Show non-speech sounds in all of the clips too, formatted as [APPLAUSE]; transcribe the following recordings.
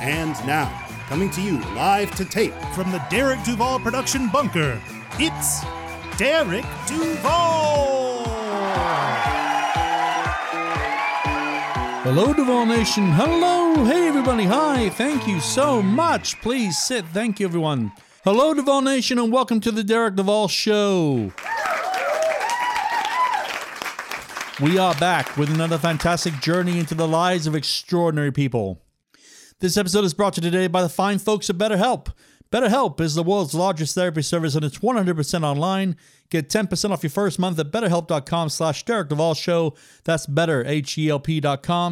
And now, coming to you live to tape From the Derek Duvall production bunker, it's Derek Duvall! Hello, Duvall Nation. Hello. Hey, everybody. Hi. Thank you so much. Please sit. Thank you, everyone. Hello, Duvall Nation, and welcome to the Derek Duvall Show. We are back with another fantastic journey into the lives of extraordinary people. This episode is brought to you today by the fine folks at BetterHelp. BetterHelp is the world's largest therapy service and it's 100% online. Get 10% off your first month at betterhelp.com slash Derek Duvall Show. That's better, H-E-L-P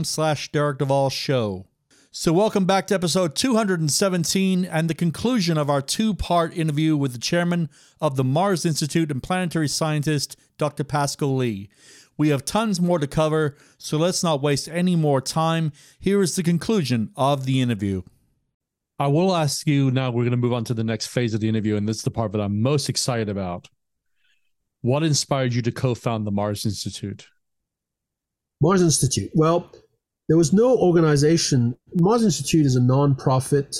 slash Derek Duvall Show. So welcome back to episode 217 and the conclusion of our two-part interview with the chairman of the Mars Institute and planetary scientist, Dr. Pascal Lee. We have tons more to cover, so let's not waste any more time. Here is the conclusion of the interview. I will ask you now, we're going to move on to the next phase of the interview, and this is the part that I'm most excited about. What inspired you to co found the Mars Institute? Mars Institute. Well, there was no organization. Mars Institute is a non-profit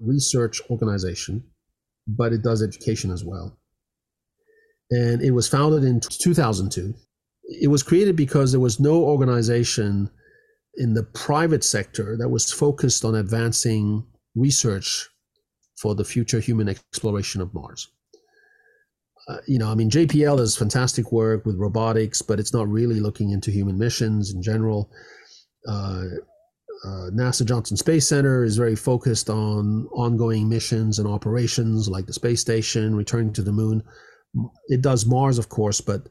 research organization, but it does education as well. And it was founded in 2002. It was created because there was no organization in the private sector that was focused on advancing research for the future human exploration of Mars. Uh, you know, I mean, JPL does fantastic work with robotics, but it's not really looking into human missions in general. Uh, uh, NASA Johnson Space Center is very focused on ongoing missions and operations like the space station, returning to the moon. It does Mars, of course, but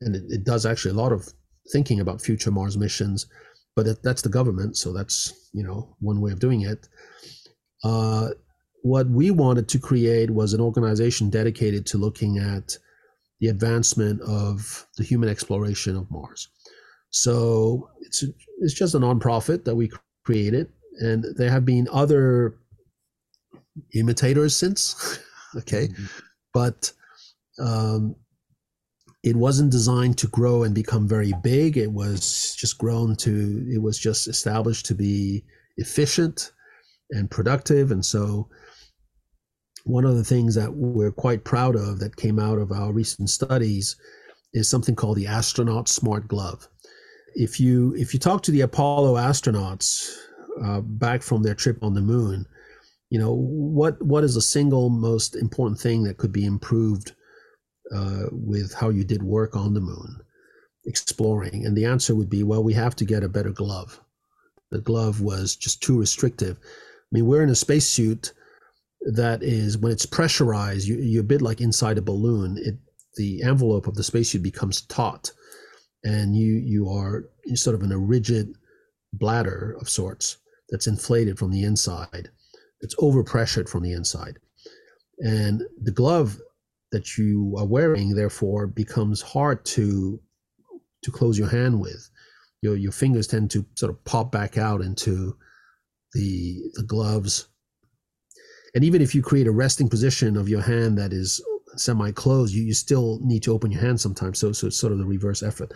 and it, it does actually a lot of thinking about future Mars missions. But it, that's the government, so that's you know one way of doing it. Uh, what we wanted to create was an organization dedicated to looking at the advancement of the human exploration of Mars. So it's it's just a nonprofit that we created, and there have been other imitators since. [LAUGHS] okay, mm-hmm. but um, it wasn't designed to grow and become very big. It was just grown to. It was just established to be efficient and productive, and so one of the things that we're quite proud of that came out of our recent studies is something called the astronaut smart glove if you if you talk to the apollo astronauts uh, back from their trip on the moon you know what what is the single most important thing that could be improved uh, with how you did work on the moon exploring and the answer would be well we have to get a better glove the glove was just too restrictive i mean we're in a spacesuit that is when it's pressurized, you, you're a bit like inside a balloon. It the envelope of the spacesuit becomes taut, and you you are sort of in a rigid bladder of sorts that's inflated from the inside. It's overpressured from the inside, and the glove that you are wearing therefore becomes hard to to close your hand with. Your your fingers tend to sort of pop back out into the the gloves and even if you create a resting position of your hand that is semi-closed, you, you still need to open your hand sometimes. So so it's sort of the reverse effort.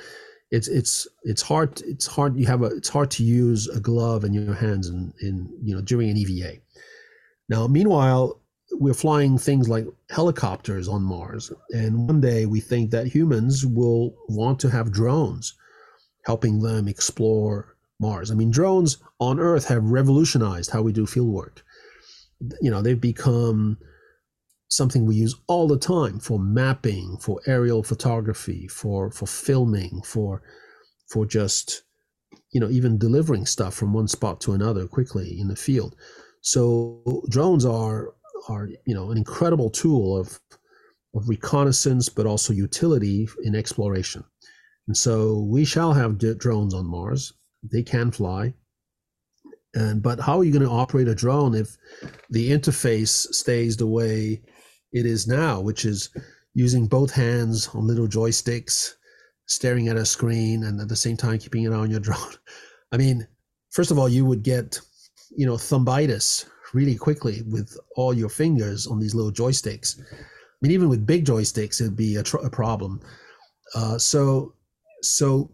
It's it's it's hard it's hard you have a it's hard to use a glove in your hands in, in you know during an EVA. Now meanwhile we're flying things like helicopters on Mars, and one day we think that humans will want to have drones helping them explore Mars. I mean, drones on Earth have revolutionized how we do field work you know they've become something we use all the time for mapping for aerial photography for for filming for for just you know even delivering stuff from one spot to another quickly in the field so drones are are you know an incredible tool of of reconnaissance but also utility in exploration. And so we shall have drones on mars. They can fly. And but how are you going to operate a drone if the interface stays the way it is now, which is using both hands on little joysticks, staring at a screen, and at the same time keeping an eye on your [LAUGHS] drone? I mean, first of all, you would get, you know, thumbitis really quickly with all your fingers on these little joysticks. I mean, even with big joysticks, it'd be a, tr- a problem. Uh, so, so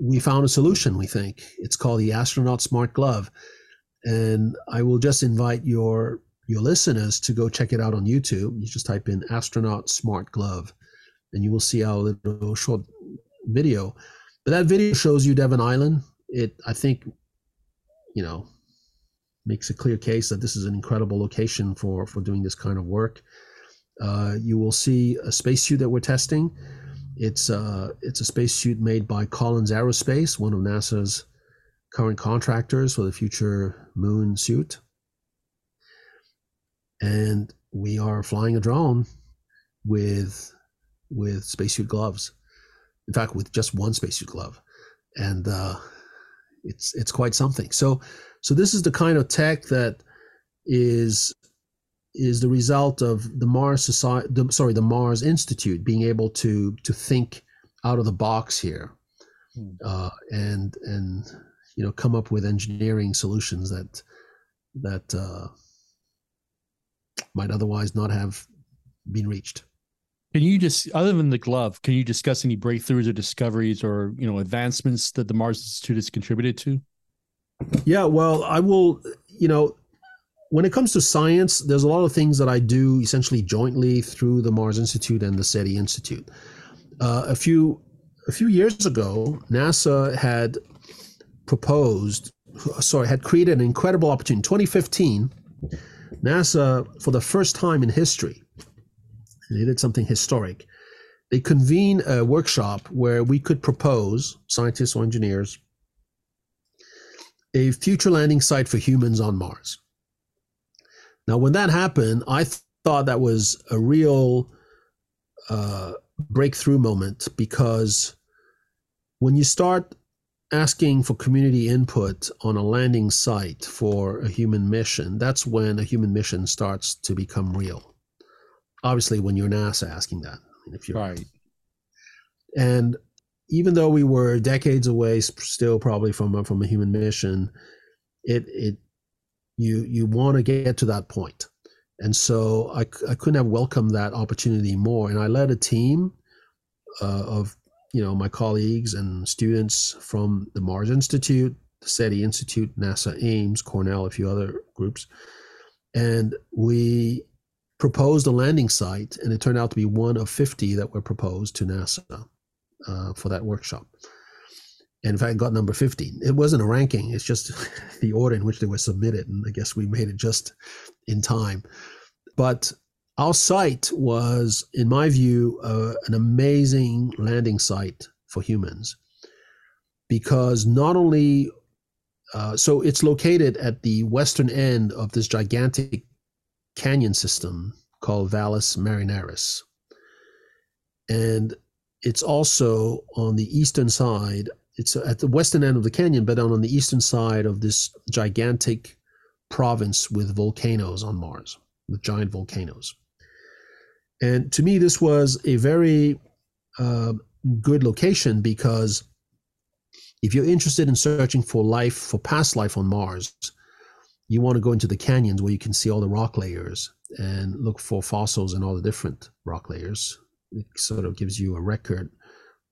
we found a solution. We think it's called the Astronaut Smart Glove, and I will just invite your your listeners to go check it out on YouTube. You just type in Astronaut Smart Glove, and you will see our little short video. But that video shows you Devon Island. It, I think, you know, makes a clear case that this is an incredible location for for doing this kind of work. Uh, you will see a spacesuit that we're testing. It's uh, it's a spacesuit made by Collins Aerospace, one of NASA's current contractors for the future moon suit. And we are flying a drone with with spacesuit gloves. In fact, with just one spacesuit glove, and uh, it's it's quite something. So so this is the kind of tech that is is the result of the Mars Society, the, sorry, the Mars Institute being able to to think out of the box here, hmm. uh, and and you know come up with engineering solutions that that uh, might otherwise not have been reached. Can you just, other than the glove, can you discuss any breakthroughs or discoveries or you know advancements that the Mars Institute has contributed to? Yeah, well, I will. You know, when it comes to science, there's a lot of things that I do essentially jointly through the Mars Institute and the SETI Institute. Uh, a few a few years ago, NASA had proposed, sorry, had created an incredible opportunity. 2015, NASA, for the first time in history, they did something historic. They convened a workshop where we could propose, scientists or engineers, a future landing site for humans on Mars. Now, when that happened, I th- thought that was a real uh, breakthrough moment because when you start asking for community input on a landing site for a human mission, that's when a human mission starts to become real. Obviously, when you're NASA asking that, I mean, if you're right, and even though we were decades away still probably from a, from a human mission it it you you want to get to that point. And so I, I couldn't have welcomed that opportunity more. And i led a team uh, of you know my colleagues and students from the mars institute the seti institute nasa ames cornell a few other groups. And we proposed a landing site and it turned out to be one of 50 that were proposed to nasa uh, for that workshop. And in fact, got number 15. It wasn't a ranking, it's just [LAUGHS] the order in which they were submitted. And I guess we made it just in time. But our site was, in my view, uh, an amazing landing site for humans because not only uh, so it's located at the western end of this gigantic canyon system called Valles Marineris. And it's also on the eastern side. It's at the western end of the canyon, but on the eastern side of this gigantic province with volcanoes on Mars, with giant volcanoes. And to me, this was a very uh, good location because if you're interested in searching for life, for past life on Mars, you want to go into the canyons where you can see all the rock layers and look for fossils and all the different rock layers it sort of gives you a record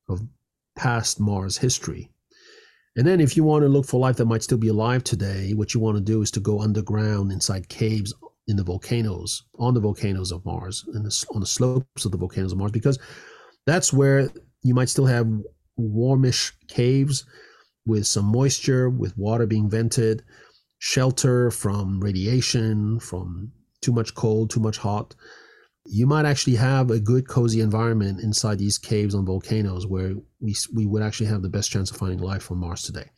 of past Mars history. And then, if you want to look for life that might still be alive today, what you want to do is to go underground inside caves in the volcanoes, on the volcanoes of Mars, and on the slopes of the volcanoes of Mars, because that's where you might still have warmish caves with some moisture, with water being vented, shelter from radiation, from too much cold, too much hot. You might actually have a good cozy environment inside these caves on volcanoes where we, we would actually have the best chance of finding life on mars today.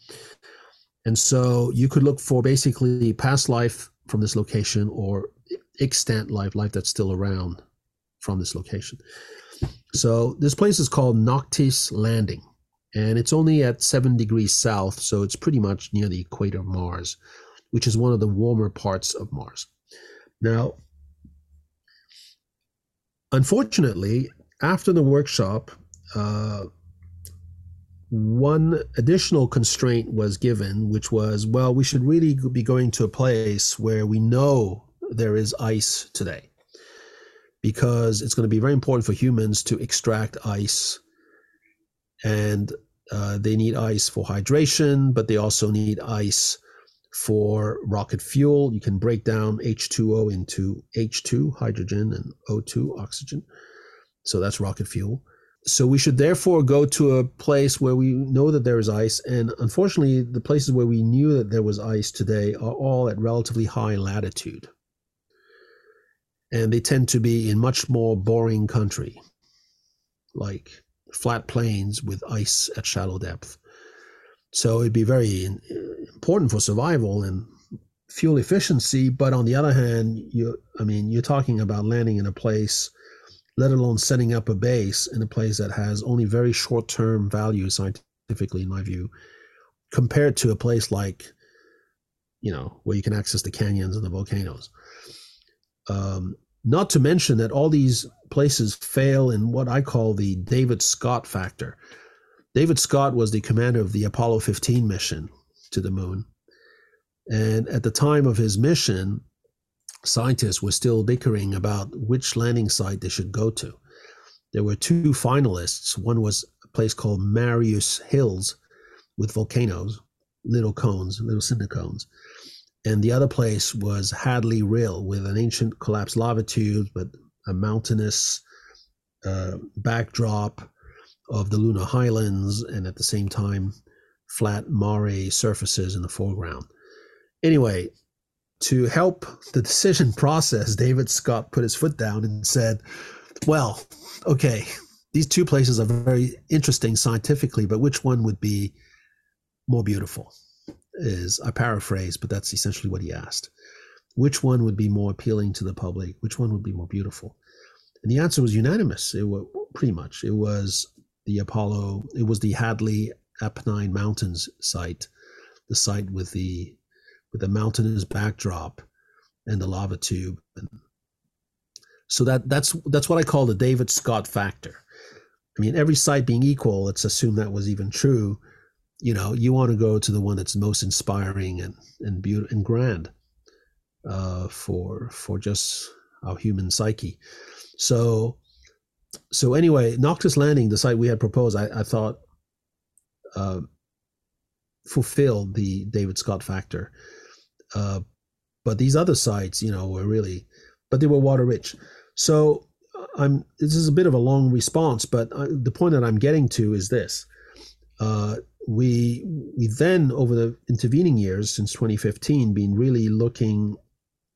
And so you could look for basically past life from this location or extant life life that's still around from this location. So this place is called noctis landing and it's only at 7 degrees south so it's pretty much near the equator of mars which is one of the warmer parts of Mars. Now, unfortunately, after the workshop, uh, one additional constraint was given, which was, well, we should really be going to a place where we know there is ice today, because it's going to be very important for humans to extract ice, and uh, they need ice for hydration, but they also need ice for rocket fuel. You can break down H2O into H2, hydrogen, and O2, oxygen. So that's rocket fuel. So we should therefore go to a place where we know that there is ice. And unfortunately, the places where we knew that there was ice today are all at relatively high latitude. And they tend to be in much more boring country, like flat plains with ice at shallow depth. So it'd be very important for survival and fuel efficiency. But on the other hand, you, I mean, you're talking about landing in a place let alone setting up a base in a place that has only very short term value scientifically, in my view, compared to a place like, you know, where you can access the canyons and the volcanoes. Um, not to mention that all these places fail in what I call the David Scott factor. David Scott was the commander of the Apollo 15 mission to the moon. And at the time of his mission, scientists were still bickering about which landing site they should go to. There were two finalists. One was a place called Marius Hills with volcanoes, little cones, little cinder cones. And the other place was Hadley Rill with an ancient collapsed lava tube, but a mountainous uh, backdrop of the lunar highlands, and at the same time, flat mare surfaces in the foreground. Anyway, to help the decision [LAUGHS] process, David Scott put his foot down and said, Well, okay, these two places are very interesting scientifically, but which one would be more beautiful? Is I paraphrase, but that's essentially what he asked. Which one would be more appealing to the public? Which one would be more beautiful? And the answer was unanimous. It was pretty much. It was the Apollo. It was the Hadley Apennine Mountains site, the site with the with the mountainous backdrop and the lava tube. And so that that's that's what I call the David Scott factor. I mean, every site being equal, let's assume that was even true. You know, you want to go to the one that's most inspiring and and beautiful and grand uh, for for just our human psyche. So so anyway, Noctis Landing, the site we had proposed, I, I thought uh, fulfilled the David Scott factor. Uh, but these other sites, you know, were really, but they were water rich. So uh, I'm. This is a bit of a long response, but I, the point that I'm getting to is this: uh, we we then over the intervening years since 2015 been really looking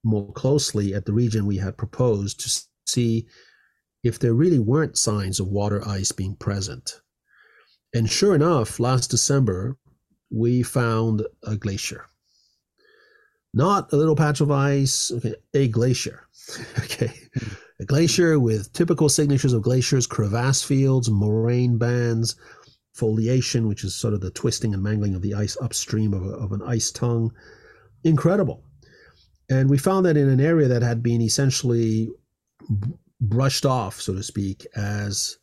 more closely at the region we had proposed to see if there really weren't signs of water ice being present. And sure enough, last December, we found a glacier not a little patch of ice, okay, a glacier. [LAUGHS] okay. A glacier with typical signatures of glaciers, crevasse fields, moraine bands, foliation, which is sort of the twisting and mangling of the ice upstream of, a, of an ice tongue. Incredible. And we found that in an area that had been essentially brushed off, so to speak, as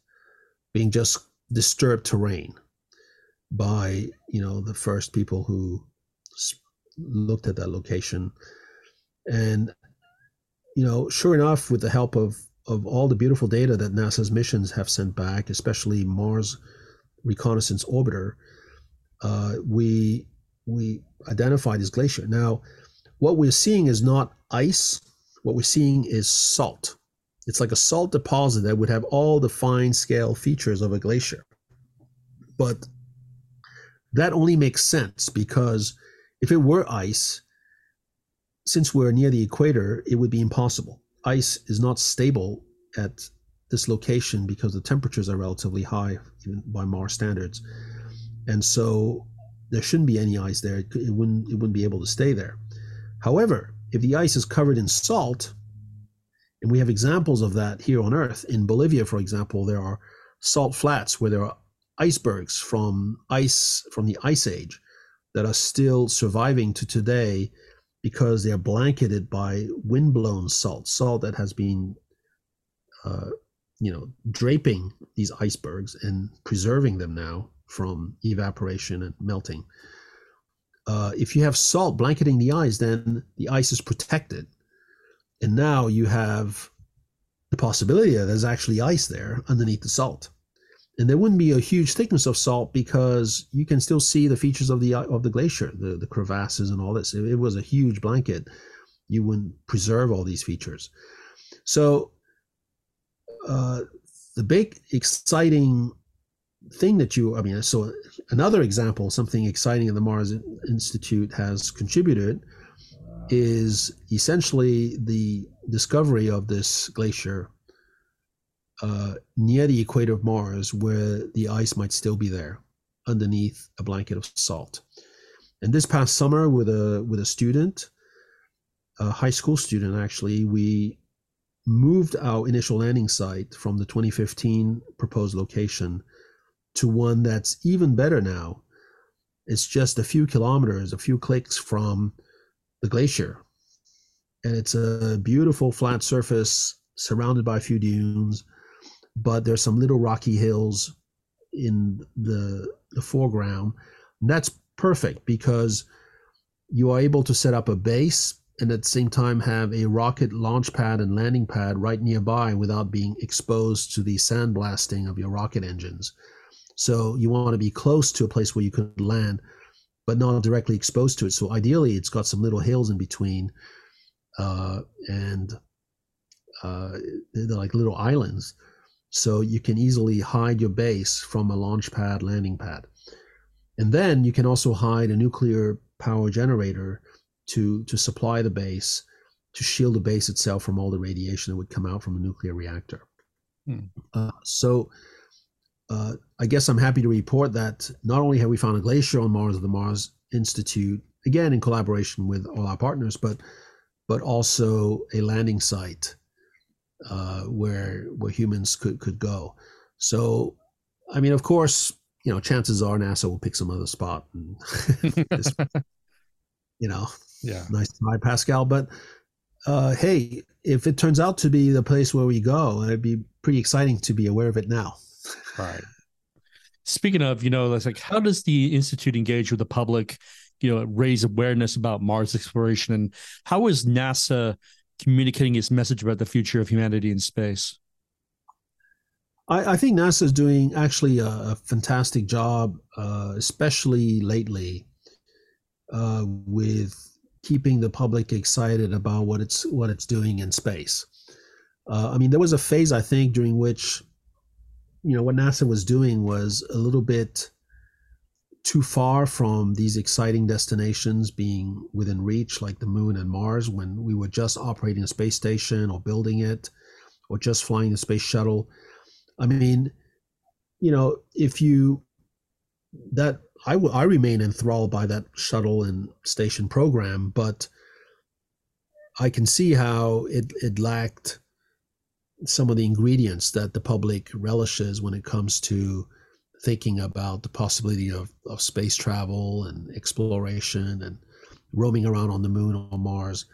being just disturbed terrain by, you know, the first people who looked at that location, and you know, sure enough, with the help of of all the beautiful data that NASA's missions have sent back, especially Mars Reconnaissance Orbiter, uh, we we identified this glacier. Now, what we're seeing is not ice. What we're seeing is salt. It's like a salt deposit that would have all the fine scale features of a glacier. But that only makes sense because if it were ice, since we're near the equator, it would be impossible. Ice is not stable at this location because the temperatures are relatively high, even by Mars standards, and so there shouldn't be any ice there. It, wouldn't it wouldn't be able to stay there. However, if the ice is covered in salt, and we have examples of that here on Earth. In Bolivia, for example, there are salt flats where there are icebergs from ice from the ice age that are still surviving to today because they're blanketed by windblown salt, salt that has been, uh, you know, draping these icebergs and preserving them now from evaporation and melting. Uh, if you have salt blanketing the ice, then the ice is protected. And now you have the possibility that there's actually ice there underneath the salt. And there wouldn't be a huge thickness of salt because you can still see the features of the of the glacier, the, the crevasses and all this. If it was a huge blanket, you wouldn't preserve all these features. So uh, the big exciting thing that you, I mean, so another example, something exciting that the Mars Institute has contributed is essentially the discovery of this glacier uh, near the equator of Mars, where the ice might still be there underneath a blanket of salt. And this past summer, with a with a student, a high school student actually, we moved our initial landing site from the 2015 proposed location to one that's even better now. It's just a few kilometers, a few clicks from the glacier. And it's a beautiful flat surface surrounded by a few dunes, but there's some little rocky hills in the, the foreground. And that's perfect because you are able to set up a base and at the same time have a rocket launch pad and landing pad right nearby without being exposed to the sandblasting of your rocket engines. So you want to be close to a place where you could land, but not directly exposed to it. So ideally, it's got some little hills in between, uh, and uh, they're like little islands. So you can easily hide your base from a launch pad, landing pad. And then you can also hide a nuclear power generator to, to supply the base, to shield the base itself from all the radiation that would come out from a nuclear reactor. Hmm. Uh, so uh, I guess I'm happy to report that not only have we found a glacier on Mars, of the Mars Institute, again in collaboration with all our partners, but but also a landing site uh, where where humans could could go. So, I mean, of course, you know, chances are NASA will pick some other spot. And [LAUGHS] you know, yeah, nice try, Pascal. But uh, hey, if it turns out to be the place where we go, it'd be pretty exciting to be aware of it now. Right. Speaking of, you know, like how does the institute engage with the public? You know, raise awareness about Mars exploration, and how is NASA communicating its message about the future of humanity in space? I, I think NASA is doing actually a, a fantastic job, uh, especially lately, uh, with keeping the public excited about what it's what it's doing in space. Uh, I mean, there was a phase I think during which you know what NASA was doing was a little bit too far from these exciting destinations being within reach, like the moon and Mars, when we were just operating a space station or building it or just flying the space shuttle. I mean, you know, if you that I, I remain enthralled by that shuttle and station program, but I can see how it, it lacked some of the ingredients that the public relishes when it comes to thinking about the possibility of, of space travel and exploration and roaming around on the moon or Mars.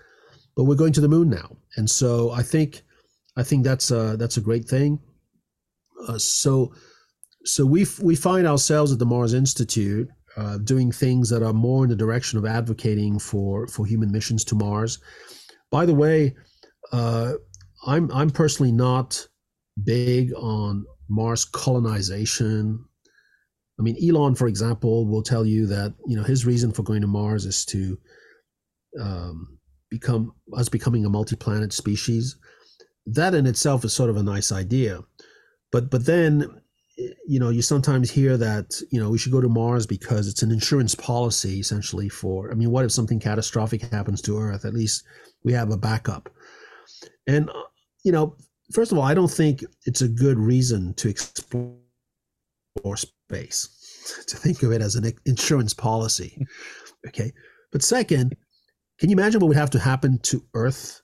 But we're going to the moon now, and so I think I think that's a that's a great thing. Uh, so so we we find ourselves at the Mars Institute uh, doing things that are more in the direction of advocating for for human missions to Mars. By the way, uh, I'm I'm personally not big on Mars colonization. I mean, Elon, for example, will tell you that you know his reason for going to Mars is to um, become us becoming a multi-planet species. That in itself is sort of a nice idea, but but then you know you sometimes hear that you know we should go to Mars because it's an insurance policy essentially for. I mean, what if something catastrophic happens to Earth? At least we have a backup. And you know, first of all, I don't think it's a good reason to explore space [LAUGHS] to think of it as an insurance policy. [LAUGHS] Okay. But second, can you imagine what would have to happen to Earth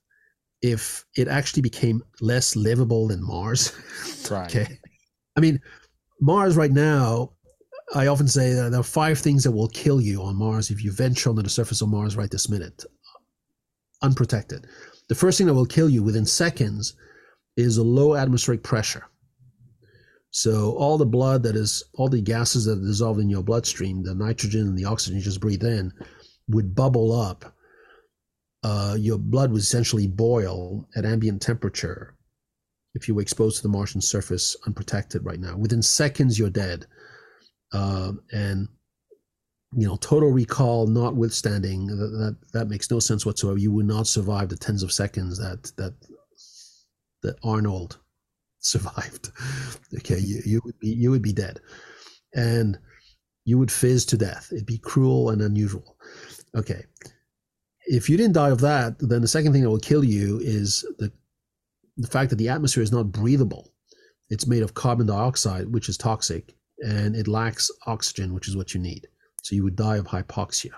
if it actually became less livable than Mars? [LAUGHS] Right. okay. I mean, Mars right now, I often say that there are five things that will kill you on Mars if you venture onto the surface of Mars right this minute. unprotected. The first thing that will kill you within seconds is a low atmospheric pressure. So all the blood that is, all the gases that are dissolved in your bloodstream, the nitrogen and the oxygen you just breathe in, would bubble up. Uh, your blood would essentially boil at ambient temperature if you were exposed to the Martian surface unprotected right now. Within seconds, you're dead. Uh, and you know, total recall notwithstanding, that, that that makes no sense whatsoever. You would not survive the tens of seconds that that that Arnold [LAUGHS] survived. Okay, you, you would be you would be dead, and you would fizz to death. It'd be cruel and unusual. Okay, if you didn't die of that, then the second thing that will kill you is the the fact that the atmosphere is not breathable. It's made of carbon dioxide, which is toxic, and it lacks oxygen, which is what you need. So you would die of hypoxia,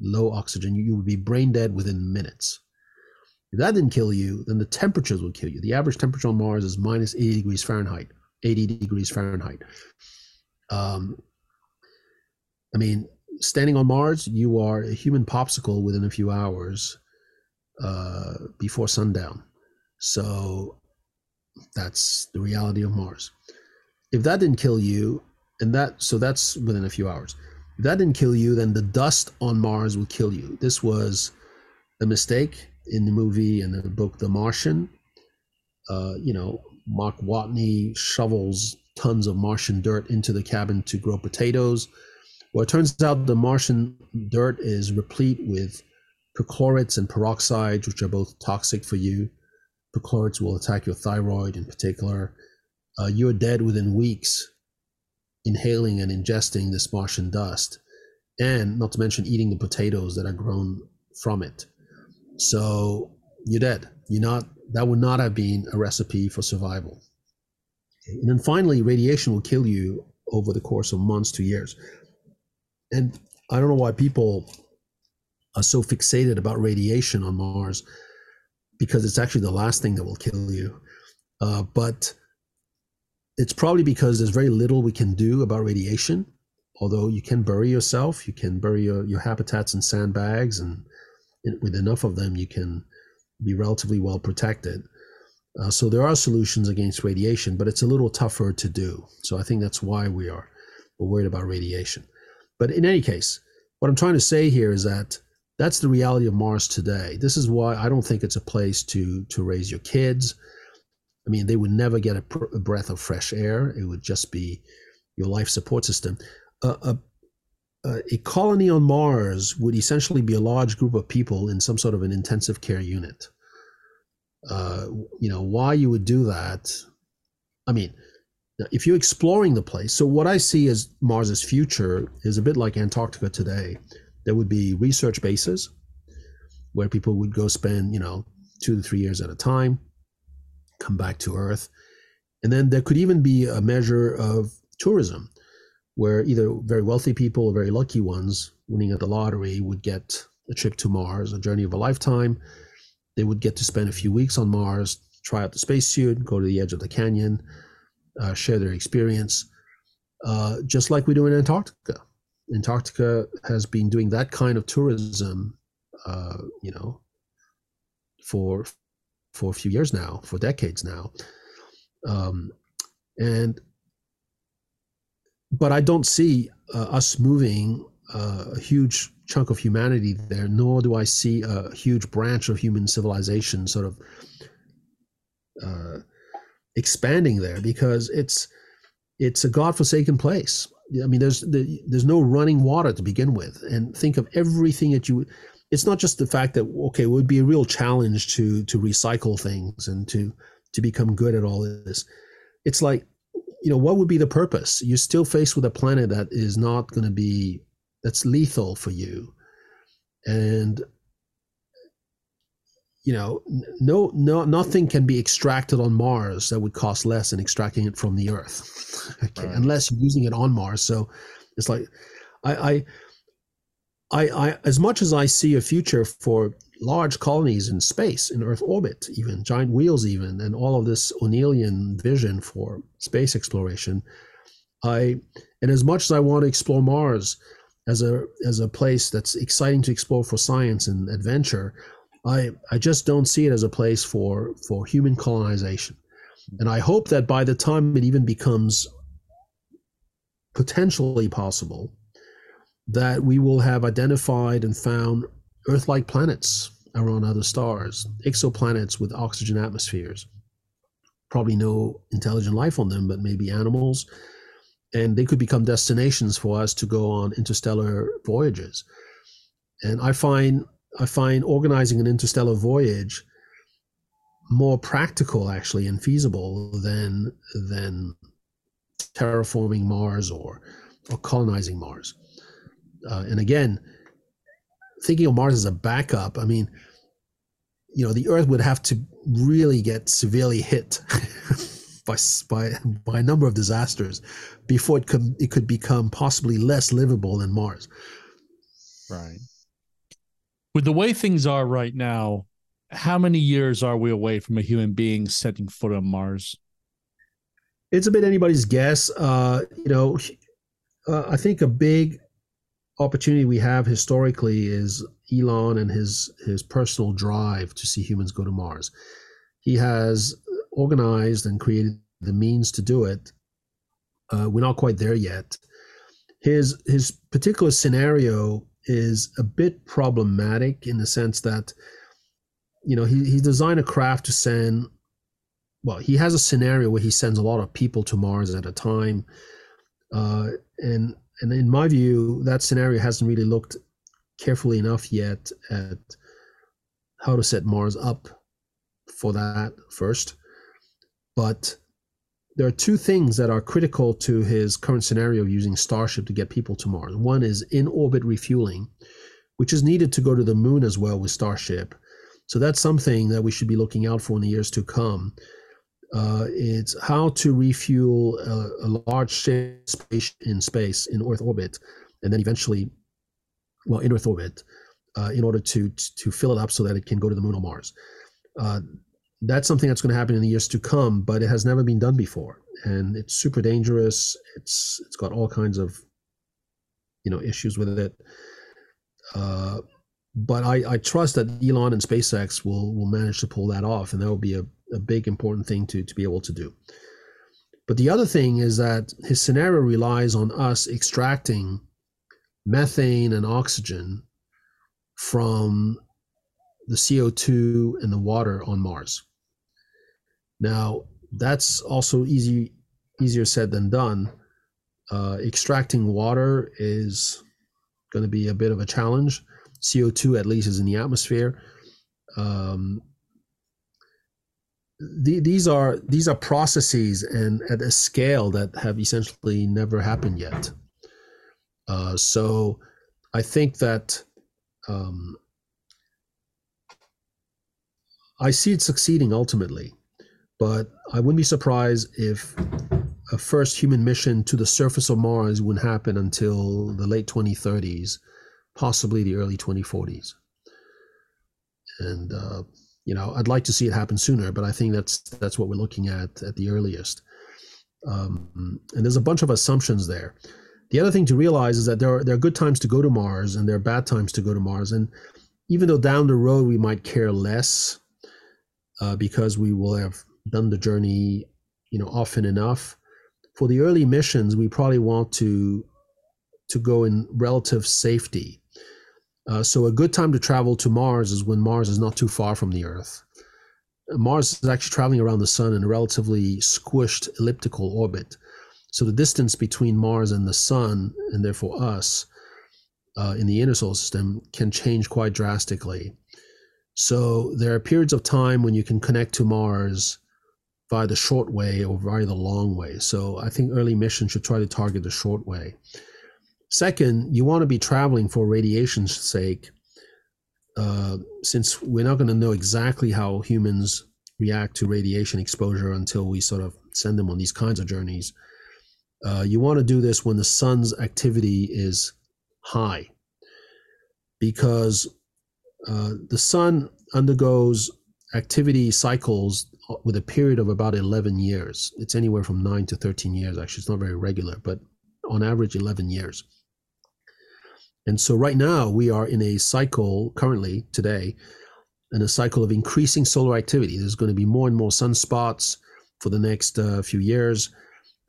low oxygen. You would be brain dead within minutes. If that didn't kill you, then the temperatures would kill you. The average temperature on Mars is minus 80 degrees Fahrenheit, 80 degrees Fahrenheit. Um, I mean, standing on Mars, you are a human popsicle within a few hours uh, before sundown. So that's the reality of Mars. If that didn't kill you, and that so that's within a few hours. If that didn't kill you, then the dust on Mars will kill you. This was a mistake in the movie and the book The Martian. Uh, you know, Mark Watney shovels tons of Martian dirt into the cabin to grow potatoes. Well, it turns out the Martian dirt is replete with perchlorates and peroxides, which are both toxic for you perchlorates will attack your thyroid in particular. Uh, you're dead within weeks inhaling and ingesting this Martian dust, and not to mention eating the potatoes that are grown from it. So you're dead. You're not. That would not have been a recipe for survival. And then finally, radiation will kill you over the course of months to years. And I don't know why people are so fixated about radiation on Mars because it's actually the last thing that will kill you. Uh, but it's probably because there's very little we can do about radiation. Although you can bury yourself, you can bury your, your habitats in sandbags, and with enough of them, you can be relatively well protected. Uh, so there are solutions against radiation, but it's a little tougher to do. So I think that's why we are we're worried about radiation. But in any case, what I'm trying to say here is that that's the reality of Mars today. This is why I don't think it's a place to to raise your kids. I mean, they would never get a, pr- a breath of fresh air. It would just be your life support system. Uh, a, a colony on Mars would essentially be a large group of people in some sort of an intensive care unit. Uh, you know why you would do that? I mean, if you're exploring the place, so what I see as Mars's future is a bit like Antarctica today there would be research bases where people would go spend, you know, two to three years at a time, come back to Earth. And then there could even be a measure of tourism where either very wealthy people or very lucky ones winning at the lottery would get a trip to Mars, a journey of a lifetime. They would get to spend a few weeks on Mars, try out the spacesuit, go to the edge of the canyon, uh, share their experience, uh, just like we do in Antarctica. Antarctica has been doing that kind of tourism, uh, you know, for for a few years now, for decades now, um, and but I don't see uh, us moving uh, a huge chunk of humanity there, nor do I see a huge branch of human civilization sort of uh, expanding there because it's it's a godforsaken place. I mean, there's there's no running water to begin with, and think of everything that you. It's not just the fact that okay, it would be a real challenge to to recycle things and to to become good at all this. It's like, you know, what would be the purpose? You're still faced with a planet that is not going to be that's lethal for you, and you know, no, no, nothing can be extracted on Mars that would cost less than extracting it from the Earth, [LAUGHS] okay, right. unless you're using it on Mars. So it's like, I, I, I, I, as much as I see a future for large colonies in space, in Earth orbit, even giant wheels, even, and all of this O'Neillian vision for space exploration, I, and as much as I want to explore Mars as a as a place that's exciting to explore for science and adventure, I I just don't see it as a place for for human colonization. And I hope that by the time it even becomes potentially possible, that we will have identified and found Earth like planets around other stars, exoplanets with oxygen atmospheres. Probably no intelligent life on them, but maybe animals. And they could become destinations for us to go on interstellar voyages. And I find I find organizing an interstellar voyage more practical actually and feasible than than terraforming Mars or or colonizing Mars. Uh, and again, thinking of Mars as a backup, I mean, you know, the Earth would have to really get severely hit [LAUGHS] by by by a number of disasters before it could it could become possibly less livable than Mars. Right. With the way things are right now, how many years are we away from a human being setting foot on Mars? It's a bit anybody's guess. Uh, you know, uh, I think a big opportunity we have historically is Elon and his his personal drive to see humans go to Mars. He has organized and created the means to do it. Uh, we're not quite there yet. His his particular scenario is a bit problematic in the sense that you know he, he designed a craft to send well he has a scenario where he sends a lot of people to mars at a time uh, and and in my view that scenario hasn't really looked carefully enough yet at how to set mars up for that first. But there are two things that are critical to his current scenario of using starship to get people to mars. One is in orbit refueling which is needed to go to the moon as well with starship. So that's something that we should be looking out for in the years to come. Uh, it's how to refuel a, a large space in space in Earth orbit, and then eventually, well, in Earth orbit, uh, in order to to fill it up so that it can go to the moon or Mars. Uh, that's something that's going to happen in the years to come, but it has never been done before, and it's super dangerous. It's it's got all kinds of you know issues with it. Uh, but I, I trust that Elon and SpaceX will will manage to pull that off, and that will be a, a big important thing to to be able to do. But the other thing is that his scenario relies on us extracting methane and oxygen from the CO2 and the water on Mars. Now, that's also easy easier said than done. Uh, extracting water is going to be a bit of a challenge CO2 at least is in the atmosphere. Um, the, these are these are processes and at a scale that have essentially never happened yet. Uh, so I think that um, I see it succeeding ultimately, but I wouldn't be surprised if a first human mission to the surface of Mars wouldn't happen until the late 2030s possibly the early 2040s. And uh, you know, I'd like to see it happen sooner, but I think that's that's what we're looking at at the earliest. Um, and there's a bunch of assumptions there. The other thing to realize is that there are there are good times to go to Mars and there are bad times to go to Mars. And even though down the road we might care less uh, because we will have done the journey, you know, often enough. For the early missions, we probably want to to go in relative safety uh, so a good time to travel to Mars is when Mars is not too far from the Earth. Mars is actually traveling around the sun in a relatively squished elliptical orbit. So the distance between Mars and the sun, and therefore us, uh, in the inner solar system, can change quite drastically. So there are periods of time when you can connect to Mars via the short way or via the long way. So I think early missions should try to target the short way. Second, you want to be traveling for radiation's sake, uh, since we're not going to know exactly how humans react to radiation exposure until we sort of send them on these kinds of journeys. Uh, you want to do this when the sun's activity is high, because uh, the sun undergoes activity cycles with a period of about 11 years. It's anywhere from 9 to 13 years, actually. It's not very regular, but on average, 11 years. And so right now we are in a cycle currently today in a cycle of increasing solar activity. There's going to be more and more sunspots for the next uh, few years.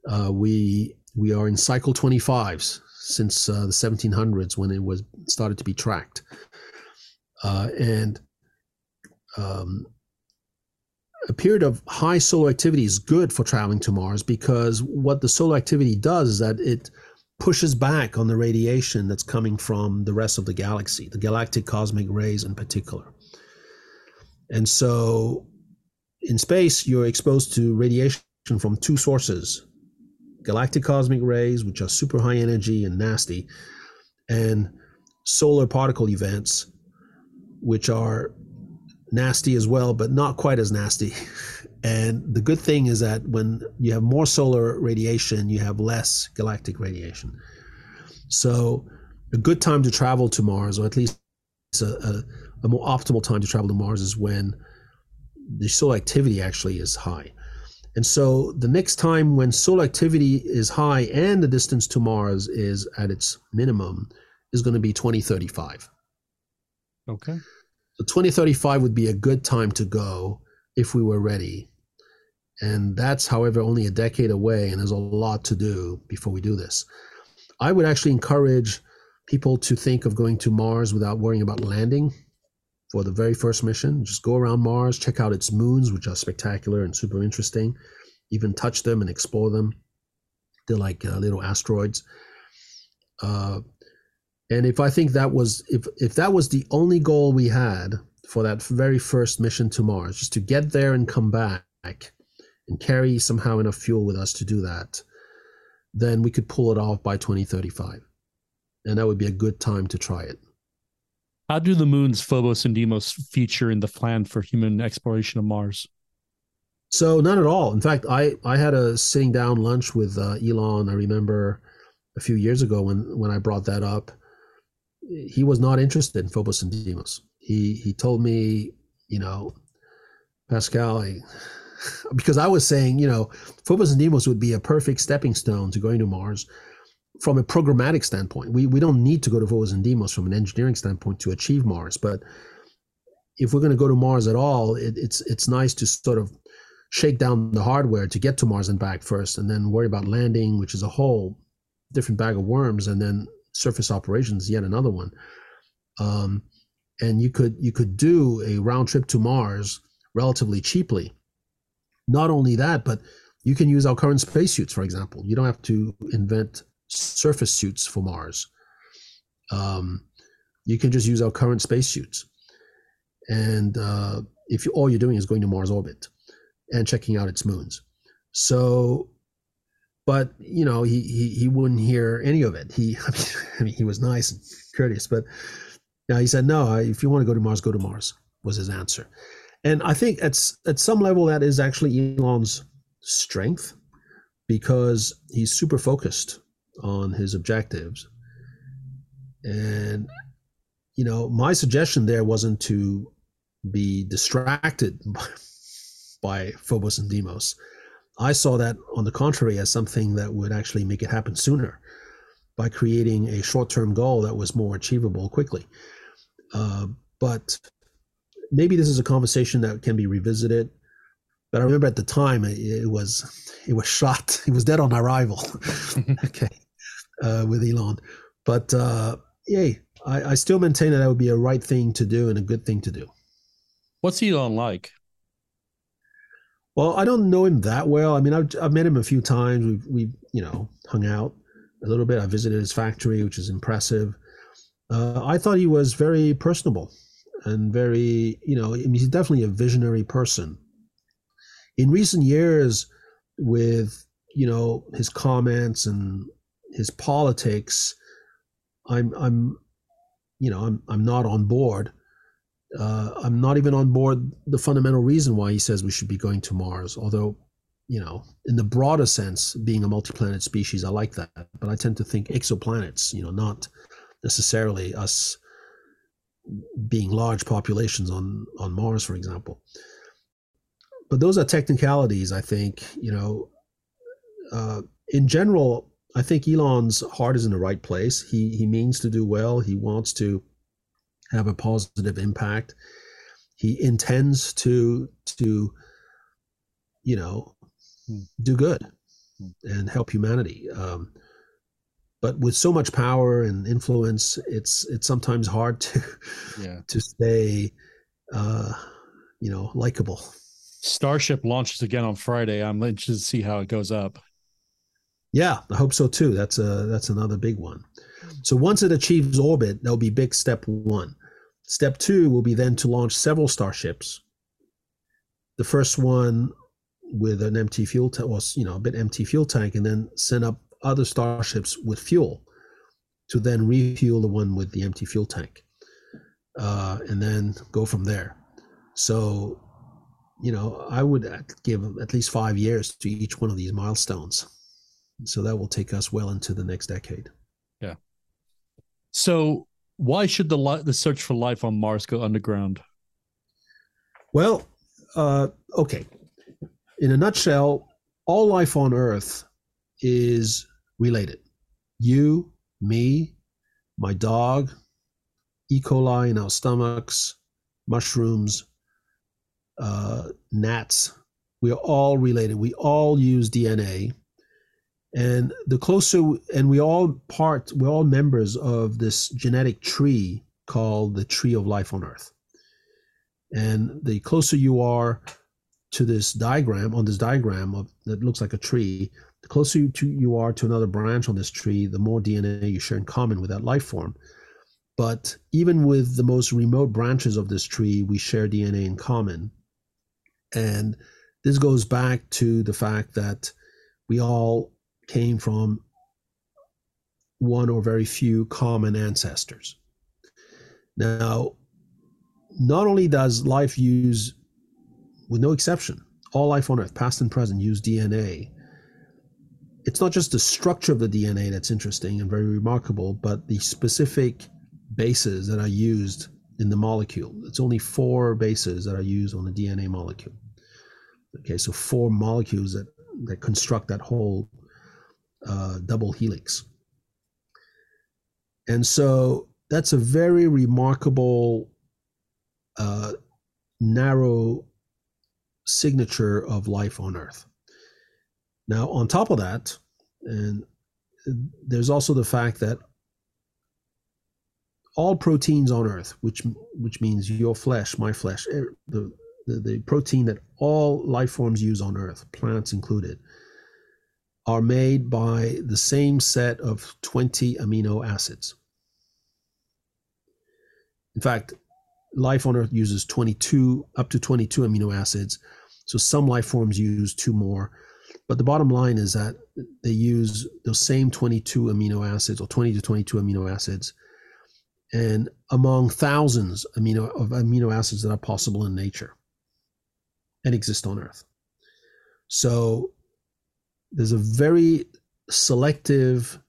Uh, we we are in cycle 25s since uh, the 1700s when it was started to be tracked, uh, and um, a period of high solar activity is good for traveling to Mars because what the solar activity does is that it pushes back on the radiation that's coming from the rest of the galaxy, the galactic cosmic rays in particular. And so in space, you're exposed to radiation from two sources galactic cosmic rays, which are super high energy and nasty, and solar particle events, which are nasty as well, but not quite as nasty. [LAUGHS] And the good thing is that when you have more solar radiation, you have less galactic radiation. So, a good time to travel to Mars, or at least a, a, a more optimal time to travel to Mars, is when the solar activity actually is high. And so, the next time when solar activity is high and the distance to Mars is at its minimum is going to be 2035. Okay. So 2035 would be a good time to go if we were ready. And that's, however, only a decade away, and there's a lot to do before we do this. I would actually encourage people to think of going to Mars without worrying about landing for the very first mission. Just go around Mars, check out its moons, which are spectacular and super interesting, even touch them and explore them. They're like uh, little asteroids. Uh, and if I think that was if if that was the only goal we had for that very first mission to Mars, just to get there and come back and carry somehow enough fuel with us to do that, then we could pull it off by 2035. And that would be a good time to try it. How do the moons Phobos and Deimos feature in the plan for human exploration of Mars? So not at all. In fact, I I had a sitting down lunch with uh, Elon. I remember a few years ago when when I brought that up he was not interested in Phobos and Deimos. He he told me, you know, Pascal, I, because I was saying, you know, Phobos and Deimos would be a perfect stepping stone to going to Mars from a programmatic standpoint. We we don't need to go to Phobos and Deimos from an engineering standpoint to achieve Mars, but if we're going to go to Mars at all, it, it's it's nice to sort of shake down the hardware to get to Mars and back first, and then worry about landing, which is a whole different bag of worms, and then surface operations, yet another one. Um, and you could you could do a round trip to Mars relatively cheaply. Not only that, but you can use our current spacesuits, for example. You don't have to invent surface suits for Mars. Um, you can just use our current spacesuits, and uh, if you, all you're doing is going to Mars orbit and checking out its moons. So but you know he he, he wouldn't hear any of it he [LAUGHS] I mean, he was nice and courteous but you know, he said no if you want to go to mars go to mars was his answer and i think at, at some level that is actually elon's strength because he's super focused on his objectives and you know my suggestion there wasn't to be distracted [LAUGHS] by, by phobos and Deimos. I saw that, on the contrary, as something that would actually make it happen sooner by creating a short term goal that was more achievable quickly. Uh, but maybe this is a conversation that can be revisited. But I remember at the time it, it was it was shot. [LAUGHS] It was dead on arrival. [LAUGHS] [LAUGHS] okay, uh, with Elon. But uh, yay, I, I still maintain that that would be a right thing to do and a good thing to do. What's Elon like? Well, I don't know him that well. I mean, I've, I've met him a few times. We've, we you know, hung out a little bit. I visited his factory, which is impressive. Uh, I thought he was very personable and very, you know, I mean, he's definitely a visionary person. In recent years, with, you know, his comments and his politics, I'm, I'm, you know, I'm, I'm not on board uh, I'm not even on board the fundamental reason why he says we should be going to Mars. Although, you know, in the broader sense, being a multi-planet species, I like that. But I tend to think exoplanets. You know, not necessarily us being large populations on on Mars, for example. But those are technicalities. I think you know. Uh, in general, I think Elon's heart is in the right place. He he means to do well. He wants to have a positive impact. he intends to to you know Hmm. do good Hmm. and help humanity um, but with so much power and influence it's it's sometimes hard to Yeah. [LAUGHS] to stay uh you know likable Starship launches again on Friday. I'm interested to see how it goes up. yeah i hope so too that's a that's another big one so once it achieves orbit that'll be big step one step two will be then to launch several starships the first one with an empty fuel tank or you know a bit empty fuel tank and then send up other starships with fuel to then refuel the one with the empty fuel tank uh, and then go from there so you know i would give at least five years to each one of these milestones so that will take us well into the next decade Yeah. So, why should the li- the search for life on Mars go underground? Well, uh, okay. In a nutshell, all life on Earth is related. You, me, my dog, E. coli in our stomachs, mushrooms, uh, gnats. We are all related. We all use DNA. And the closer, and we all part, we're all members of this genetic tree called the tree of life on Earth. And the closer you are to this diagram, on this diagram of, that looks like a tree, the closer you, to, you are to another branch on this tree, the more DNA you share in common with that life form. But even with the most remote branches of this tree, we share DNA in common. And this goes back to the fact that we all came from one or very few common ancestors. Now, not only does life use, with no exception, all life on Earth, past and present, use DNA. It's not just the structure of the DNA that's interesting and very remarkable, but the specific bases that are used in the molecule. It's only four bases that are used on the DNA molecule. Okay, so four molecules that, that construct that whole uh, double helix. And so that's a very remarkable uh, narrow signature of life on Earth. Now, on top of that, and there's also the fact that all proteins on Earth, which which means your flesh, my flesh, er, the, the the protein that all life forms use on Earth, plants included, are made by the same set of 20 amino acids. In fact, life on Earth uses 22, up to 22 amino acids. So some life forms use two more. But the bottom line is that they use those same 22 amino acids or 20 to 22 amino acids. And among thousands amino, of amino acids that are possible in nature and exist on Earth. So there's a very selective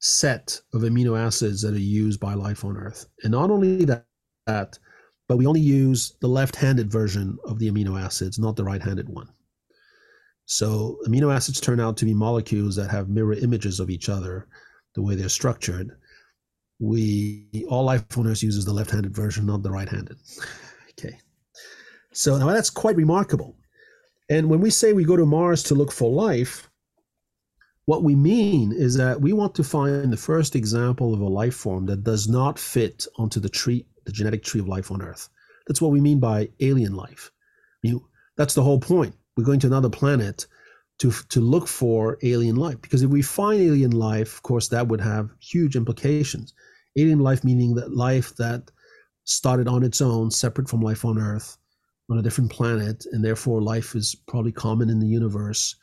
set of amino acids that are used by life on Earth. And not only that, that but we only use the left-handed version of the amino acids, not the right-handed one. So amino acids turn out to be molecules that have mirror images of each other, the way they're structured. We all life on Earth uses the left-handed version, not the right-handed. Okay. So now that's quite remarkable. And when we say we go to Mars to look for life, what we mean is that we want to find the first example of a life form that does not fit onto the tree, the genetic tree of life on Earth. That's what we mean by alien life. You, that's the whole point. We're going to another planet to to look for alien life because if we find alien life, of course, that would have huge implications. Alien life meaning that life that started on its own, separate from life on Earth, on a different planet, and therefore life is probably common in the universe.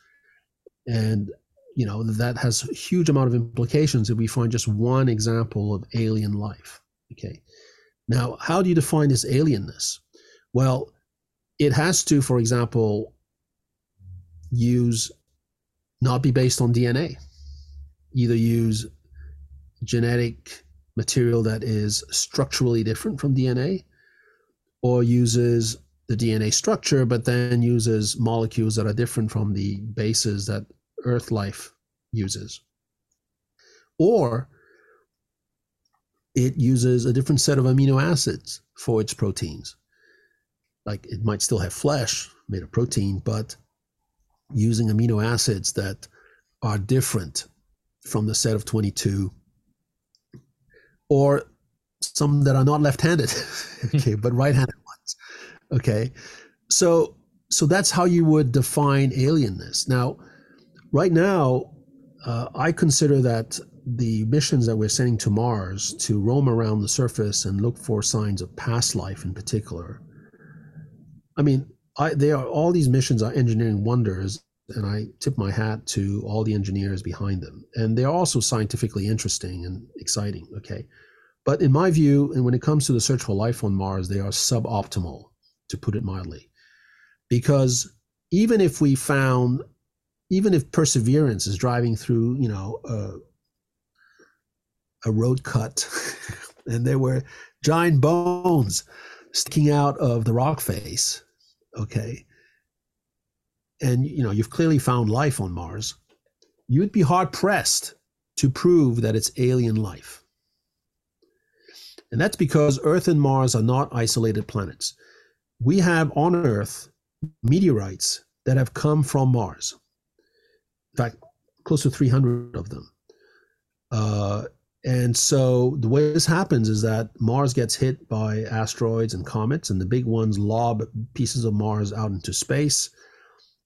And you know that has a huge amount of implications if we find just one example of alien life. Okay. Now, how do you define this alienness? Well, it has to, for example, use not be based on DNA, either use genetic material that is structurally different from DNA, or uses the DNA structure, but then uses molecules that are different from the bases that Earth life uses. Or it uses a different set of amino acids for its proteins. like it might still have flesh made of protein, but using amino acids that are different from the set of 22 or some that are not left-handed [LAUGHS] [LAUGHS] okay but right-handed ones okay? So so that's how you would define alienness. Now right now uh, i consider that the missions that we're sending to mars to roam around the surface and look for signs of past life in particular i mean I, they are all these missions are engineering wonders and I tip my hat to all the engineers behind them. And they're also scientifically interesting and exciting. Okay. But in my view, and when it comes to the search for life on Mars, they are suboptimal, to put it mildly. Because even if we found, even if Perseverance is driving through, you know, a, a road cut, [LAUGHS] and there were giant bones sticking out of the rock face, okay, and you know you've clearly found life on Mars, you'd be hard pressed to prove that it's alien life. And that's because Earth and Mars are not isolated planets. We have on Earth meteorites that have come from Mars. In fact, close to 300 of them. Uh, and so the way this happens is that Mars gets hit by asteroids and comets, and the big ones lob pieces of Mars out into space.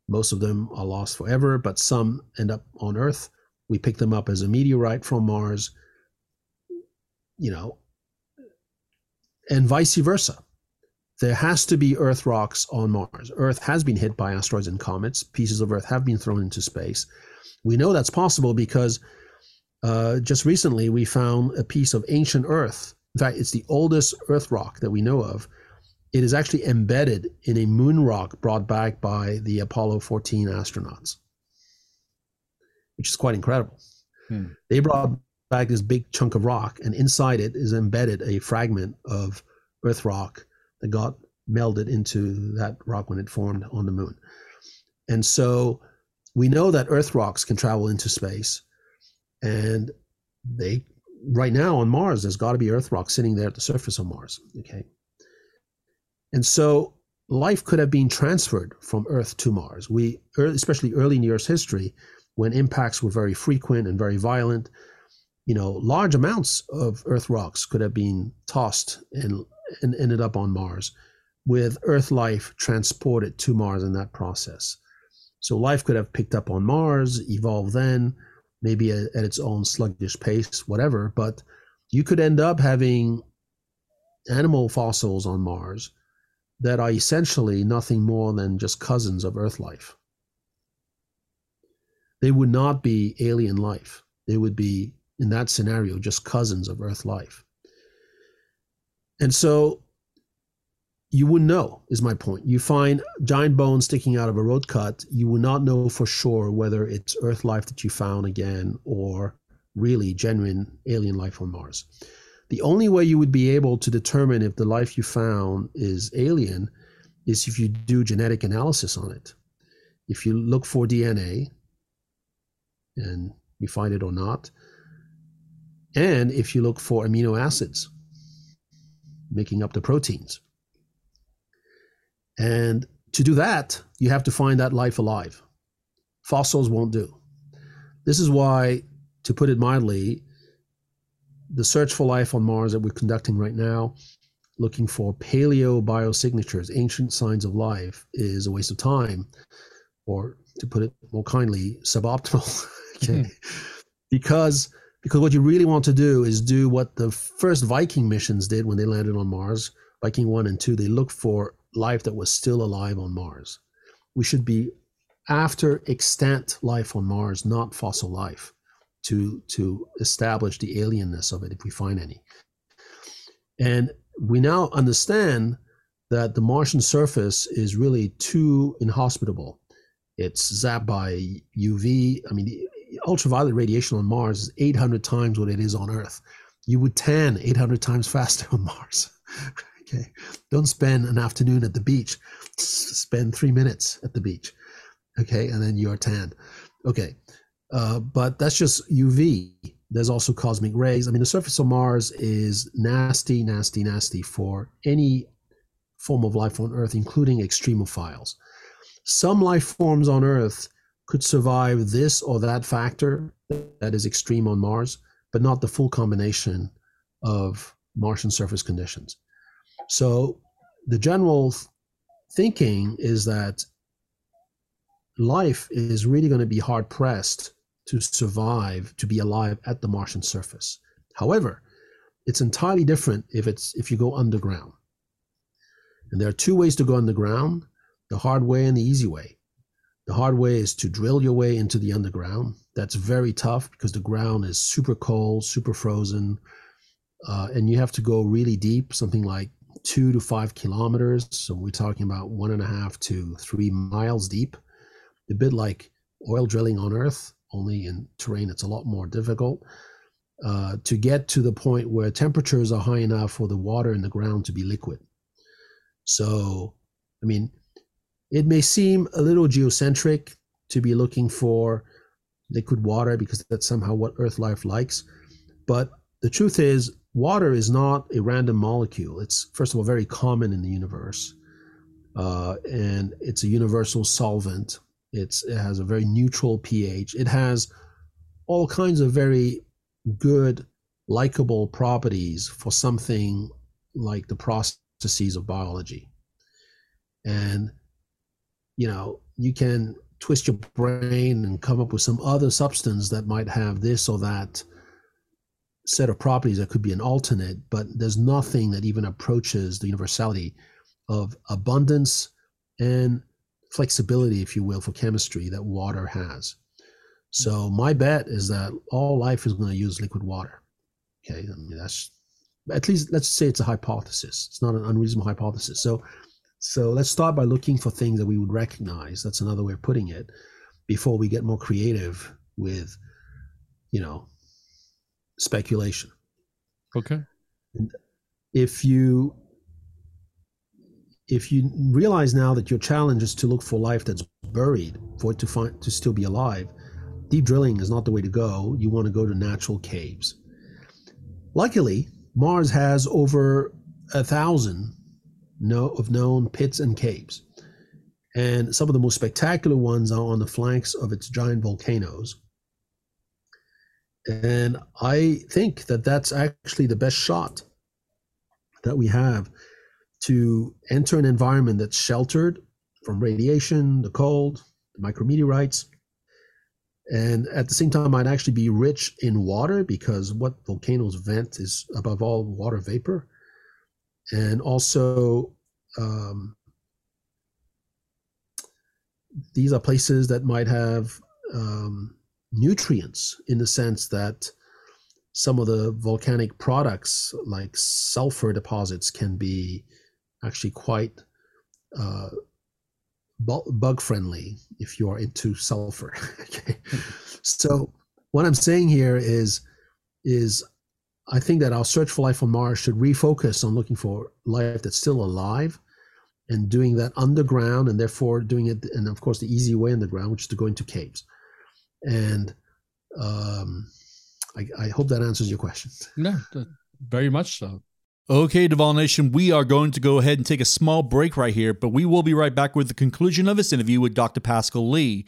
Most of them are lost forever, but some end up on Earth. We pick them up as a meteorite from Mars. You know, and vice versa. There has to be Earth rocks on Mars. Earth has been hit by asteroids and comets. Pieces of Earth have been thrown into space. We know that's possible because uh, just recently we found a piece of ancient Earth. In fact, it's the oldest Earth rock that we know of. It is actually embedded in a moon rock brought back by the Apollo 14 astronauts, which is quite incredible. Hmm. They brought back this big chunk of rock, and inside it is embedded a fragment of Earth rock that got melded into that rock when it formed on the moon. And so we know that Earth rocks can travel into space, and they right now on Mars, there's got to be Earth rock sitting there at the surface of Mars. Okay, and so life could have been transferred from Earth to Mars. We, especially early in Earth's history, when impacts were very frequent and very violent, you know, large amounts of Earth rocks could have been tossed and, and ended up on Mars, with Earth life transported to Mars in that process. So life could have picked up on Mars, evolved then, maybe at, at its own sluggish pace, whatever. But you could end up having animal fossils on Mars that are essentially nothing more than just cousins of Earth life. They would not be alien life. They would be in that scenario, just cousins of Earth life. And so you wouldn't know, is my point. You find giant bones sticking out of a road cut, you would not know for sure whether it's Earth life that you found again or really genuine alien life on Mars. The only way you would be able to determine if the life you found is alien is if you do genetic analysis on it. If you look for DNA and you find it or not, and if you look for amino acids making up the proteins. And to do that, you have to find that life alive. Fossils won't do. This is why, to put it mildly, the search for life on Mars that we're conducting right now, looking for paleo biosignatures, ancient signs of life, is a waste of time, or to put it more kindly, suboptimal. [LAUGHS] okay. Mm-hmm. Because because what you really want to do is do what the first Viking missions did when they landed on Mars, Viking 1 and 2. They looked for life that was still alive on Mars. We should be after extant life on Mars, not fossil life, to, to establish the alienness of it if we find any. And we now understand that the Martian surface is really too inhospitable. It's zapped by UV. I mean, ultraviolet radiation on Mars is 800 times what it is on Earth. You would tan 800 times faster [LAUGHS] on Mars. Okay. Don't spend an afternoon at the beach. Spend three minutes at the beach. Okay. And then you're tan. Okay. Uh, but that's just UV. There's also cosmic rays. I mean, the surface of Mars is nasty, nasty, nasty for any form of life on Earth, including extremophiles. Some life forms on Earth could survive this or that factor that is extreme on Mars, but not the full combination of Martian surface conditions. So the general thinking is that life is really going to be hard pressed to survive, to be alive at the Martian surface. However, it's entirely different if it's if you go underground. And there are two ways to go underground, the hard way and the easy way. The hard way is to drill your way into the underground. That's very tough because the ground is super cold, super frozen, uh, and you have to go really deep, something like two to five kilometers. So we're talking about one and a half to three miles deep. A bit like oil drilling on Earth, only in terrain it's a lot more difficult. Uh, to get to the point where temperatures are high enough for the water in the ground to be liquid. So, I mean, it may seem a little geocentric to be looking for liquid water because that's somehow what Earth life likes. But the truth is, water is not a random molecule. It's, first of all, very common in the universe. Uh, and it's a universal solvent. It's, it has a very neutral pH. It has all kinds of very good, likable properties for something like the processes of biology. And, you know, you can twist your brain and come up with some other substance that might have this or that set of properties that could be an alternate, but there's nothing that even approaches the universality of abundance and flexibility, if you will, for chemistry that water has. So my bet is that all life is going to use liquid water. Okay, I mean, that's at least let's say it's a hypothesis. It's not an unreasonable hypothesis. So, so let's start by looking for things that we would recognize. That's another way of putting it. Before we get more creative with, you know, speculation. Okay. And if you if you realize now that your challenge is to look for life that's buried, for it to find to still be alive, deep drilling is not the way to go. You want to go to natural caves. Luckily, Mars has over a thousand no, of known pits and caves. And some of the most spectacular ones are on the flanks of its giant volcanoes. And I think that that's actually the best shot that we have to enter an environment that's sheltered from radiation, the cold, the micrometeorites, and at the same time might actually be rich in water because what volcanoes vent is above all water vapor. And also um, these are places that might have um, nutrients in the sense that some of the volcanic products like sulfur deposits can be actually quite uh, bug friendly if you are into sulfur [LAUGHS] okay? So what i'm saying here is is i think that our search for life on mars should refocus on looking for life that's still alive and doing that underground and therefore doing it and of course the easy way underground which is to go into caves and um, I, I hope that answers your question. Yeah, very much so. Okay, Duvall Nation, we are going to go ahead and take a small break right here, but we will be right back with the conclusion of this interview with Dr. Pascal Lee.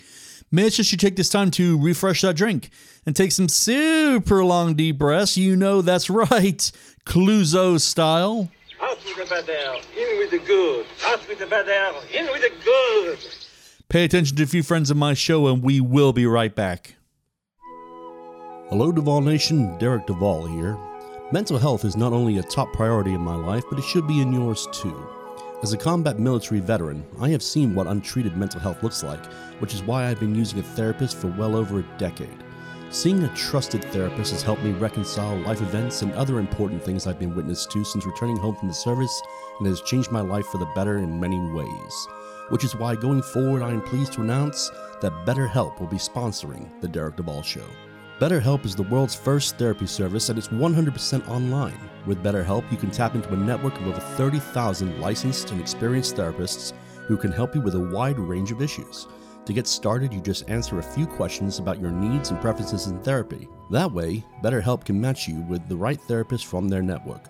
Make sure you take this time to refresh that drink and take some super long deep breaths. You know that's right, [LAUGHS] Clouseau style. Out with the bad air, in with the good. Out with the bad air, in with the good. Pay attention to a few friends of my show, and we will be right back. Hello, Duvall Nation. Derek Duvall here. Mental health is not only a top priority in my life, but it should be in yours too. As a combat military veteran, I have seen what untreated mental health looks like, which is why I've been using a therapist for well over a decade. Seeing a trusted therapist has helped me reconcile life events and other important things I've been witness to since returning home from the service and has changed my life for the better in many ways which is why going forward I am pleased to announce that BetterHelp will be sponsoring The Derek Duvall Show. BetterHelp is the world's first therapy service and it's 100% online. With BetterHelp, you can tap into a network of over 30,000 licensed and experienced therapists who can help you with a wide range of issues. To get started, you just answer a few questions about your needs and preferences in therapy. That way, BetterHelp can match you with the right therapist from their network.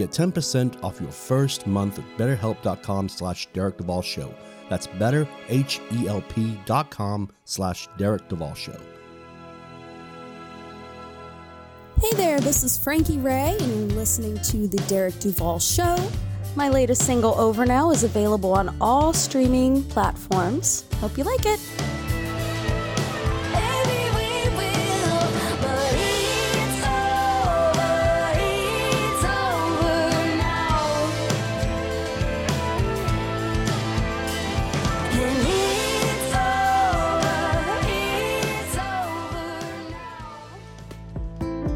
Get 10% off your first month at betterhelp.com slash Derek Duvall Show. That's betterhelp.com slash Derek Duvall Show. Hey there, this is Frankie Ray, and you're listening to The Derek Duvall Show. My latest single, Over Now, is available on all streaming platforms. Hope you like it.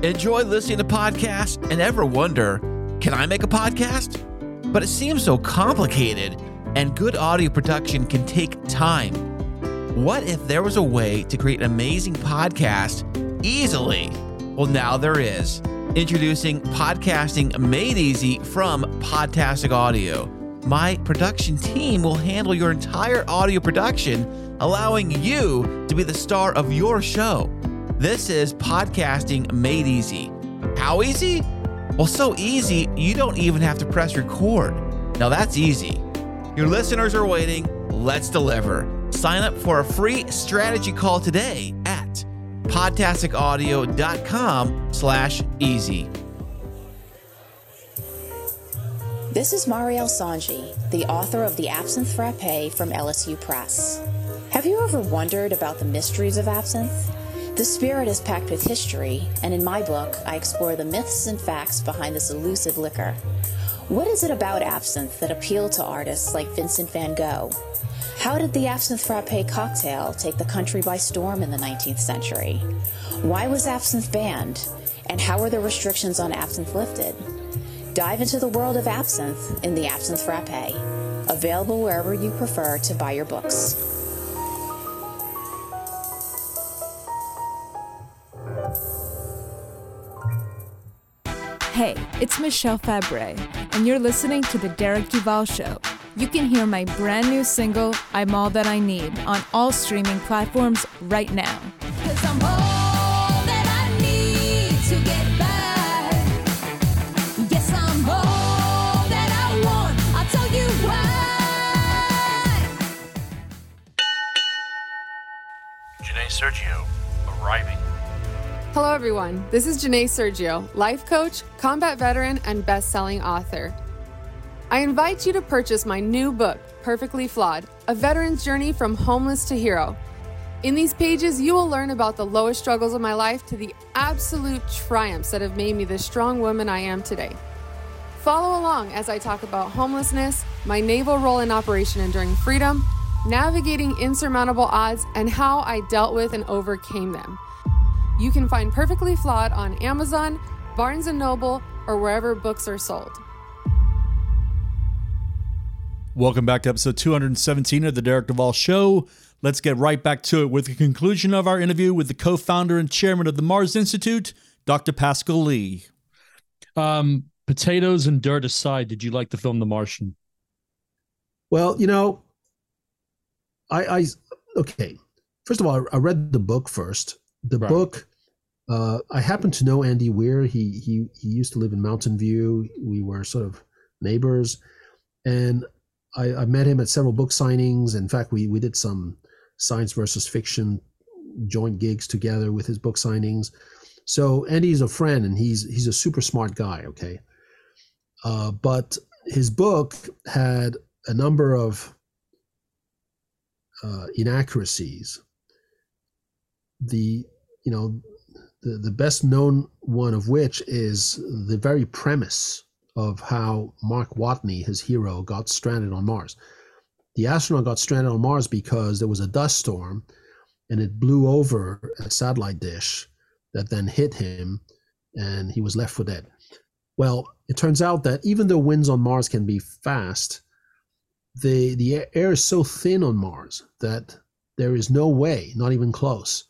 Enjoy listening to podcasts and ever wonder, can I make a podcast? But it seems so complicated, and good audio production can take time. What if there was a way to create an amazing podcast easily? Well, now there is. Introducing Podcasting Made Easy from Podtastic Audio. My production team will handle your entire audio production, allowing you to be the star of your show. This is Podcasting Made Easy. How easy? Well, so easy, you don't even have to press record. Now that's easy. Your listeners are waiting. Let's deliver. Sign up for a free strategy call today at podtasticaudio.com slash easy. This is Marielle Sanji, the author of The Absinthe Frappe from LSU Press. Have you ever wondered about the mysteries of absinthe? The spirit is packed with history, and in my book, I explore the myths and facts behind this elusive liquor. What is it about absinthe that appealed to artists like Vincent van Gogh? How did the absinthe frappe cocktail take the country by storm in the 19th century? Why was absinthe banned? And how were the restrictions on absinthe lifted? Dive into the world of absinthe in the Absinthe Frappe, available wherever you prefer to buy your books. Hey, it's Michelle Fabre, and you're listening to The Derek Duvall Show. You can hear my brand new single, I'm All That I Need, on all streaming platforms right now. Yes, I'm hold that I want. I'll tell you why. Janae Sergio, arriving. Hello, everyone. This is Janae Sergio, life coach, combat veteran, and best selling author. I invite you to purchase my new book, Perfectly Flawed A Veteran's Journey from Homeless to Hero. In these pages, you will learn about the lowest struggles of my life to the absolute triumphs that have made me the strong woman I am today. Follow along as I talk about homelessness, my naval role in Operation Enduring Freedom, navigating insurmountable odds, and how I dealt with and overcame them. You can find Perfectly Flawed on Amazon, Barnes & Noble, or wherever books are sold. Welcome back to episode 217 of the Derek Duvall Show. Let's get right back to it with the conclusion of our interview with the co founder and chairman of the Mars Institute, Dr. Pascal Lee. Um, potatoes and dirt aside, did you like the film The Martian? Well, you know, I, I okay. First of all, I read the book first. The Right. book, uh, I happen to know Andy Weir. He he he used to live in Mountain View. We were sort of neighbors, and I, I met him at several book signings. In fact, we we did some science versus fiction joint gigs together with his book signings. So Andy's a friend, and he's he's a super smart guy. Okay, uh, but his book had a number of uh, inaccuracies. The you know the the best known one of which is the very premise of how Mark Watney, his hero, got stranded on Mars. The astronaut got stranded on Mars because there was a dust storm, and it blew over a satellite dish that then hit him, and he was left for dead. Well, it turns out that even though winds on Mars can be fast, the the air is so thin on Mars that there is no way, not even close,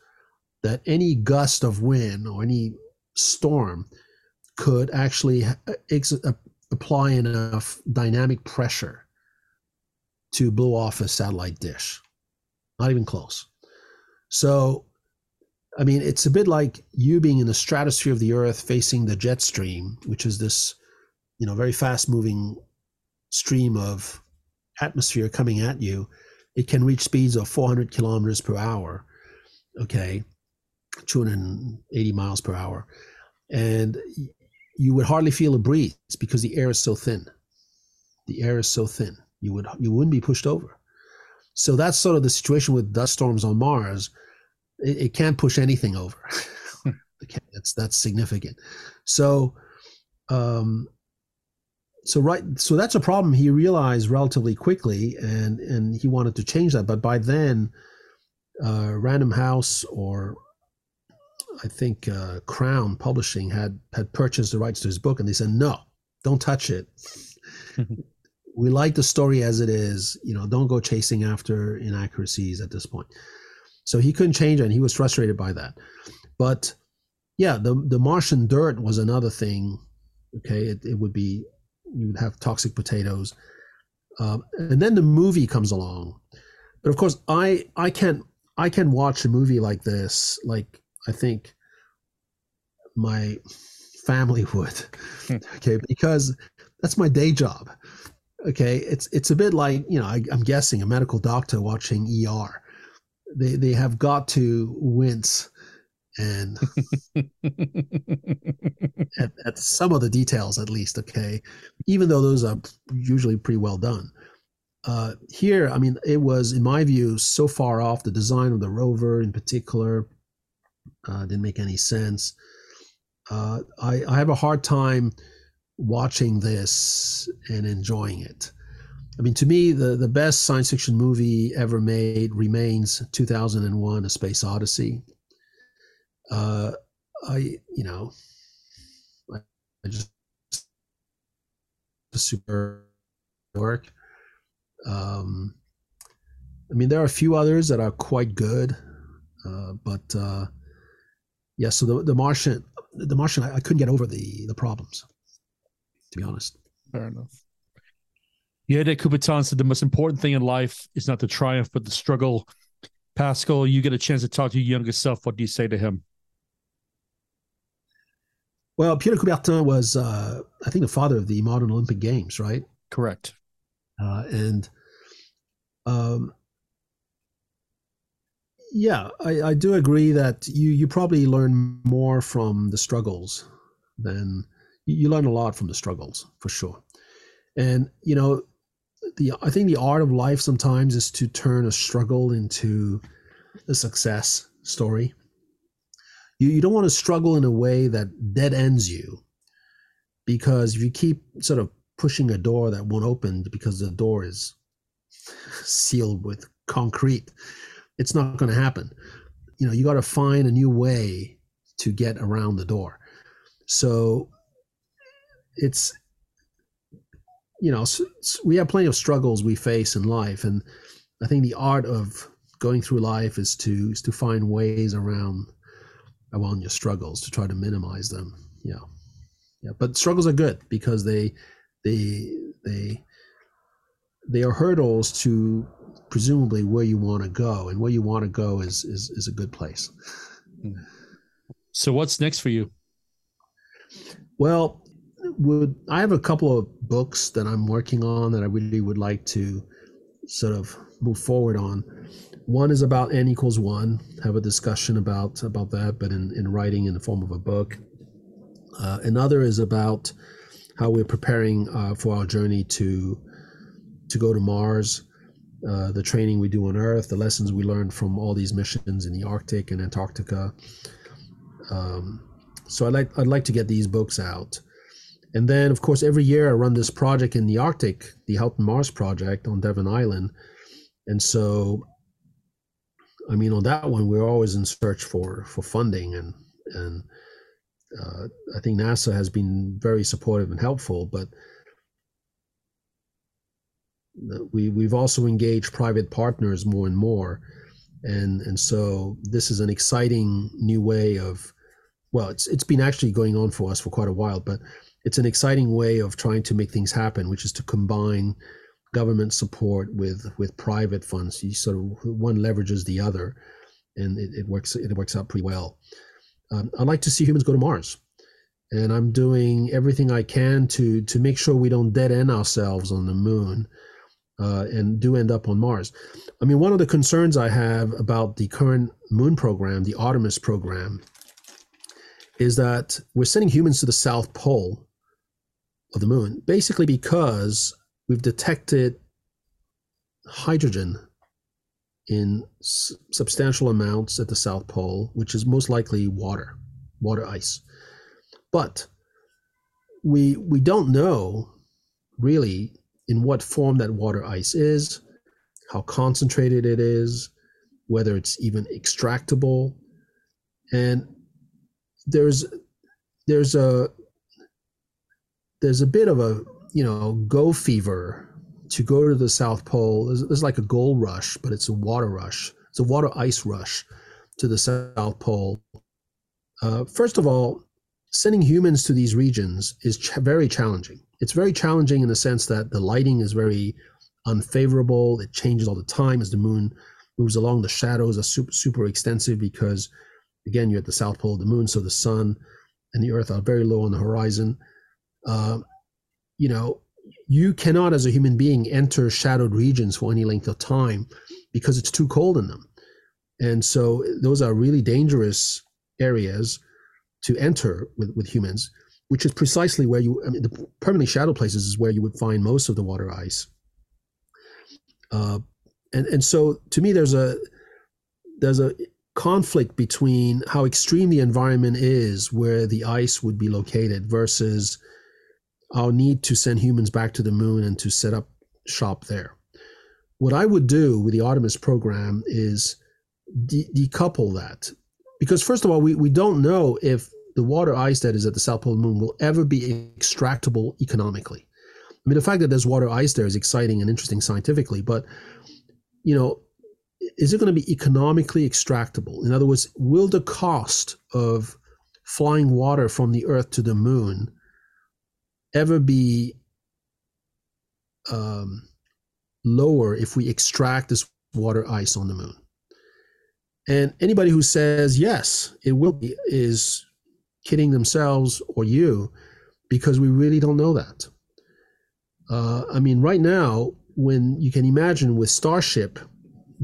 that any gust of wind or any storm could actually ex- uh, apply enough dynamic pressure to blow off a satellite dish. Not even close. So, I mean, it's a bit like you being in the stratosphere of the Earth facing the jet stream, which is this, you know, very fast moving stream of atmosphere coming at you. It can reach speeds of 400 kilometers per hour. Okay. 280 miles per hour. And you would hardly feel a breeze because the air is so thin. The air is so thin. You would you wouldn't be pushed over. So that's sort of the situation with dust storms on Mars. It, it can't push anything over. [LAUGHS] that's that's significant. So, um, so right, so that's a problem he realized relatively quickly, and and he wanted to change that. But by then, uh, Random House or I think uh, Crown Publishing had had purchased the rights to his book, and they said, "No, don't touch it. [LAUGHS] we like the story as it is. You know, don't go chasing after inaccuracies at this point." So he couldn't change it, and he was frustrated by that. But yeah, the the Martian dirt was another thing. Okay, it, it would be you would have toxic potatoes, um, and then the movie comes along. But of course, I I can't I can watch a movie like this like I think my family [LAUGHS] would. Okay, because that's my day job. Okay, it's it's a bit like you know I, am guessing a medical doctor watching ER. They they have got to wince and [LAUGHS] at, at some of the details at least. Okay, even though those are usually pretty well done. Uh, here, I mean, it was, in my view, so far off. The design of the rover, in particular, uh, didn't make any sense. Uh, I, I have a hard time watching this and enjoying it. I mean, to me, the, the best science fiction movie ever made remains 2001: A Space Odyssey. Uh, I, you know, I, I just super work. Um, I mean, there are a few others that are quite good, uh, but uh, yeah, so the the Martian, the Martian, I, I couldn't get over the the problems, to be honest. Fair enough. Yeah, de Coubertin said the most important thing in life is not the triumph, but the struggle. Pascal, you get a chance to talk to your younger self. What do you say to him? Well, Pierre Coubertin was, uh, I think, the father of the modern Olympic Games, right? Correct. Uh, and um, yeah, I, I do agree that you you probably learn more from the struggles than you learn a lot from the struggles for sure. And you know, the I think the art of life sometimes is to turn a struggle into a success story. You you don't want to struggle in a way that dead ends you, because if you keep sort of pushing a door that won't open because the door is sealed with concrete, it's not going to happen. You know, you got to find a new way to get around the door. So it's, you know, we have plenty of struggles we face in life, and I think the art of going through life is to is to find ways around around your struggles to try to minimize them. Yeah, yeah. But struggles are good because they they they they are hurdles to presumably where you want to go, and where you want to go is is is a good place. So what's next for you? Well, would I have a couple of books that I'm working on that I really would like to sort of move forward on. One is about n equals one. Have a discussion about about that, but in in writing in the form of a book. Uh, another is about how we're preparing uh, for our journey to to go to Mars uh, the training we do on Earth, the lessons we learned from all these missions in the Arctic and Antarctica. Um, so I'd like I'd like to get these books out, and then of course every year I run this project in the Arctic, the Haughton Mars project on Devon Island, and so I mean on that one we're always in search for for funding and and uh, I think NASA has been very supportive and helpful, but we we've also engaged private partners more and more, and and so this is an exciting new way of, well, it's it's been actually going on for us for quite a while, but it's an exciting way of trying to make things happen, which is to combine government support with with private funds. You sort of one leverages the other, and it, it works it works out pretty well. Um, I'd like to see humans go to Mars, and I'm doing everything I can to to make sure we don't dead end ourselves on the moon, uh, and do end up on Mars. I mean, one of the concerns I have about the current moon program, the Artemis program, is that we're sending humans to the South Pole of the moon, basically because we've detected hydrogen in s- substantial amounts at the South Pole, which is most likely water, water ice. But we we don't know really in what form that water ice is, how concentrated it is, whether it's even extractable, and there's there's a there's a bit of a you know go fever to go to the South Pole. There's, there's like a gold rush, but it's a water rush. It's a water ice rush to the South Pole. Uh, first of all, sending humans to these regions is ch- very challenging. It's very challenging in the sense that the lighting is very unfavorable. It changes all the time as the moon moves along. The shadows are super, super extensive because, again, you're at the South Pole of the moon, so the sun and the Earth are very low on the horizon. Uh, you know, you cannot, as a human being, enter shadowed regions for any length of time because it's too cold in them. And so those are really dangerous areas to enter with, with humans, which is precisely where you, I mean, the permanently shadowed places is where you would find most of the water ice. Uh, and, and so to me, there's a, there's a conflict between how extreme the environment is where the ice would be located versus our need to send humans back to the moon and to set up shop there. What I would do with the Artemis program is de- decouple that. Because, first of all, we, we don't know if the water ice that is at the South Pole Moon will ever be extractable economically. I mean, the fact that there's water ice there is exciting and interesting scientifically, but, you know, is it going to be economically extractable? In other words, will the cost of flying water from the Earth to the moon ever be um, lower if we extract this water ice on the moon. And anybody who says yes, it will be, is kidding themselves or you because we really don't know that. Uh, I mean, right now, when you can imagine with Starship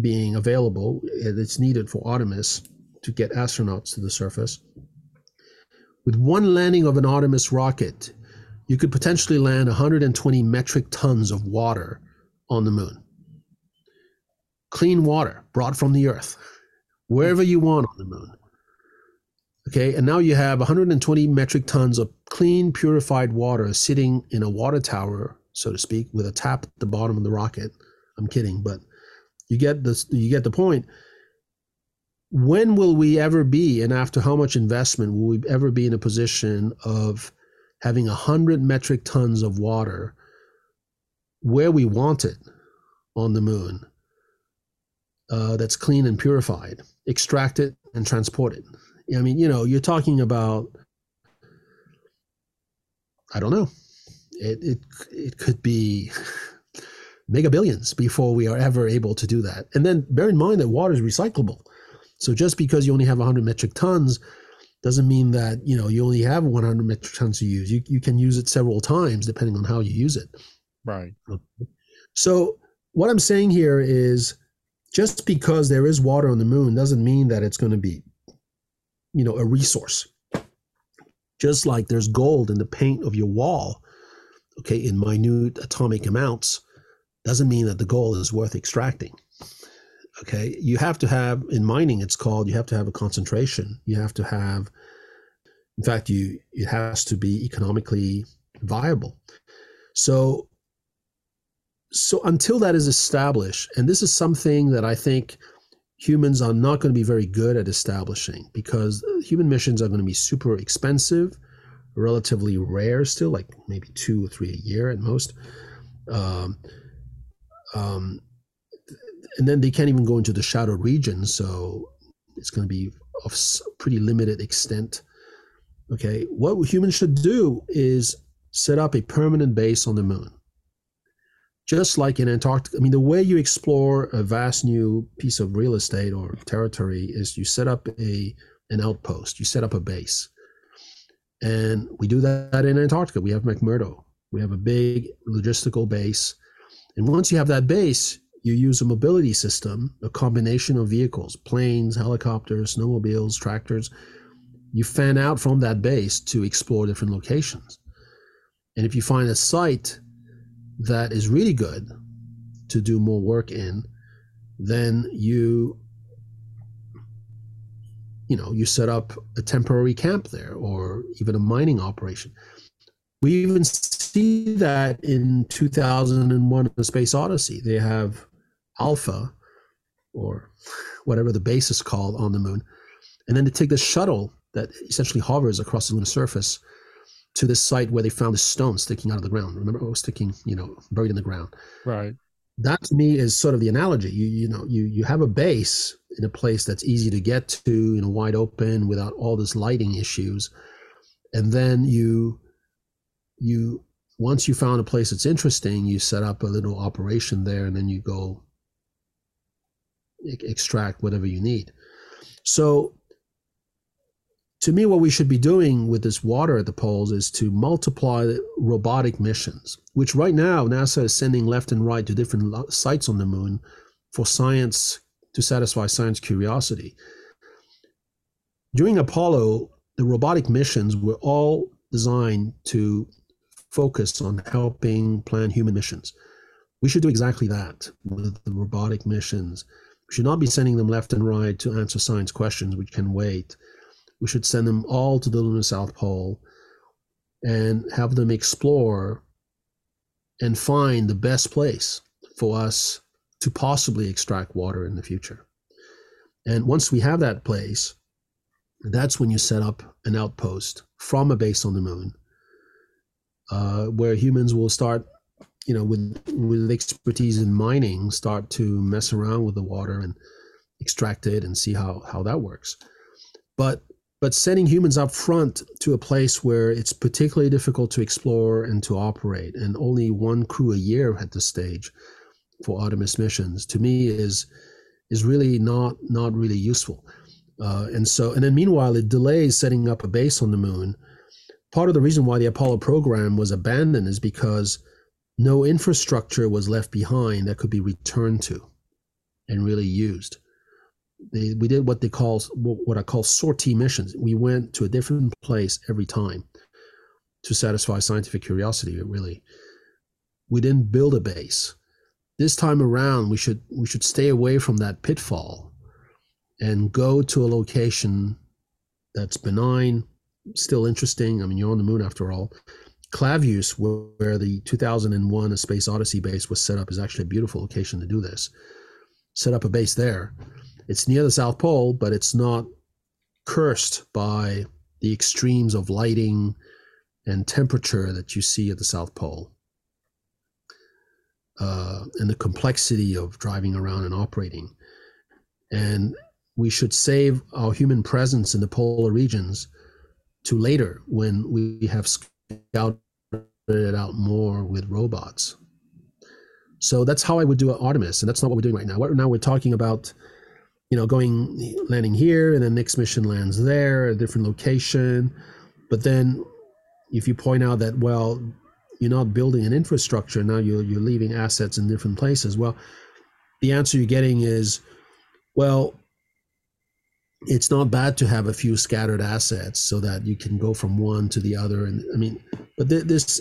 being available, it's needed for Artemis to get astronauts to the surface. With one landing of an Artemis rocket, you could potentially land 120 metric tons of water on the moon. Clean water brought from the earth, wherever you want on the moon. Okay, and now you have 120 metric tons of clean, purified water sitting in a water tower, so to speak, with a tap at the bottom of the rocket. I'm kidding, but you get this. You get the point. When will we ever be, and after how much investment will we ever be in a position of having 100 metric tons of water where we want it on the moon uh, that's clean and purified, extract it and transport it. I mean, you know, you're talking about, I don't know, it, it, it could be [LAUGHS] mega billions before we are ever able to do that. And then bear in mind that water is recyclable. So just because you only have 100 metric tons doesn't mean that you know you only have 100 metric tons to use. You you can use it several times depending on how you use it. Right. So what I'm saying here is just because there is water on the moon doesn't mean that it's going to be you know a resource. Just like there's gold in the paint of your wall, okay, in minute atomic amounts, doesn't mean that the gold is worth extracting okay? You have to have in mining it's called you have to have a concentration. You have to have in fact you it has to be economically viable. So so until that is established and this is something that i think humans are not going to be very good at establishing because human missions are going to be super expensive, relatively rare still, like maybe two or three a year at most. Um, um, and then they can't even go into the shadow region, so it's going to be of pretty limited extent. Okay, what humans should do is set up a permanent base on the moon. Just like in Antarctica, I mean, the way you explore a vast new piece of real estate or territory is you set up a an outpost, you set up a base. And we do that in Antarctica. We have McMurdo. We have a big logistical base. And once you have that base, you use a mobility system, a combination of vehicles, planes, helicopters, snowmobiles, tractors. You fan out from that base to explore different locations. And if you find a site that is really good to do more work in, then you you know you set up a temporary camp there or even a mining operation. We even see that in 2001 the space odyssey. They have alpha or whatever the base is called on the moon and then they take the shuttle that essentially hovers across the lunar surface to the site where they found the stone sticking out of the ground. Remember, it was sticking, you know, buried in the ground. Right. That to me is sort of the analogy. You you know, you you have a base in a place that's easy to get to, you know, wide open without all this lighting issues, and then you you once you found a place that's interesting, you set up a little operation there, and then you go extract whatever you need. So to me, what we should be doing with this water at the poles is to multiply robotic missions, which right now NASA is sending left and right to different sites on the moon for science to satisfy science curiosity. During Apollo, the robotic missions were all designed to focus on helping plan human missions. We should do exactly that with the robotic missions. We should not be sending them left and right to answer science questions which can wait we should send them all to the lunar south pole and have them explore and find the best place for us to possibly extract water in the future. And once we have that place, that's when you set up an outpost from a base on the moon, uh, where humans will start, you know, with with expertise in mining, start to mess around with the water and extract it and see how how that works. But but sending humans up front to a place where it's particularly difficult to explore and to operate, and only one crew a year at this stage for Artemis missions, to me is is really not not really useful. Uh, and so, and then meanwhile, it delays setting up a base on the moon. Part of the reason why the Apollo program was abandoned is because no infrastructure was left behind that could be returned to and really used they, we did what they call what I call sortie missions. We went to a different place every time to satisfy scientific curiosity. Really, we didn't build a base. This time around, we should we should stay away from that pitfall and go to a location that's benign, still interesting. I mean, you're on the moon after all. Clavius, where the 2001 A Space Odyssey base was set up, is actually a beautiful location to do this. Set up a base there it's near the South Pole, but it's not cursed by the extremes of lighting and temperature that you see at the South Pole. Uh, and the complexity of driving around and operating. And we should save our human presence in the polar regions to later when we have scouted it out more with robots. So that's how I would do Artemis, and that's not what we're doing right now. Right now we're talking about you know, going landing here and then next mission lands there, a different location. But then if you point out that, well, you're not building an infrastructure, now you're you're leaving assets in different places. Well, the answer you're getting is, well, it's not bad to have a few scattered assets so that you can go from one to the other. And I mean, but th- this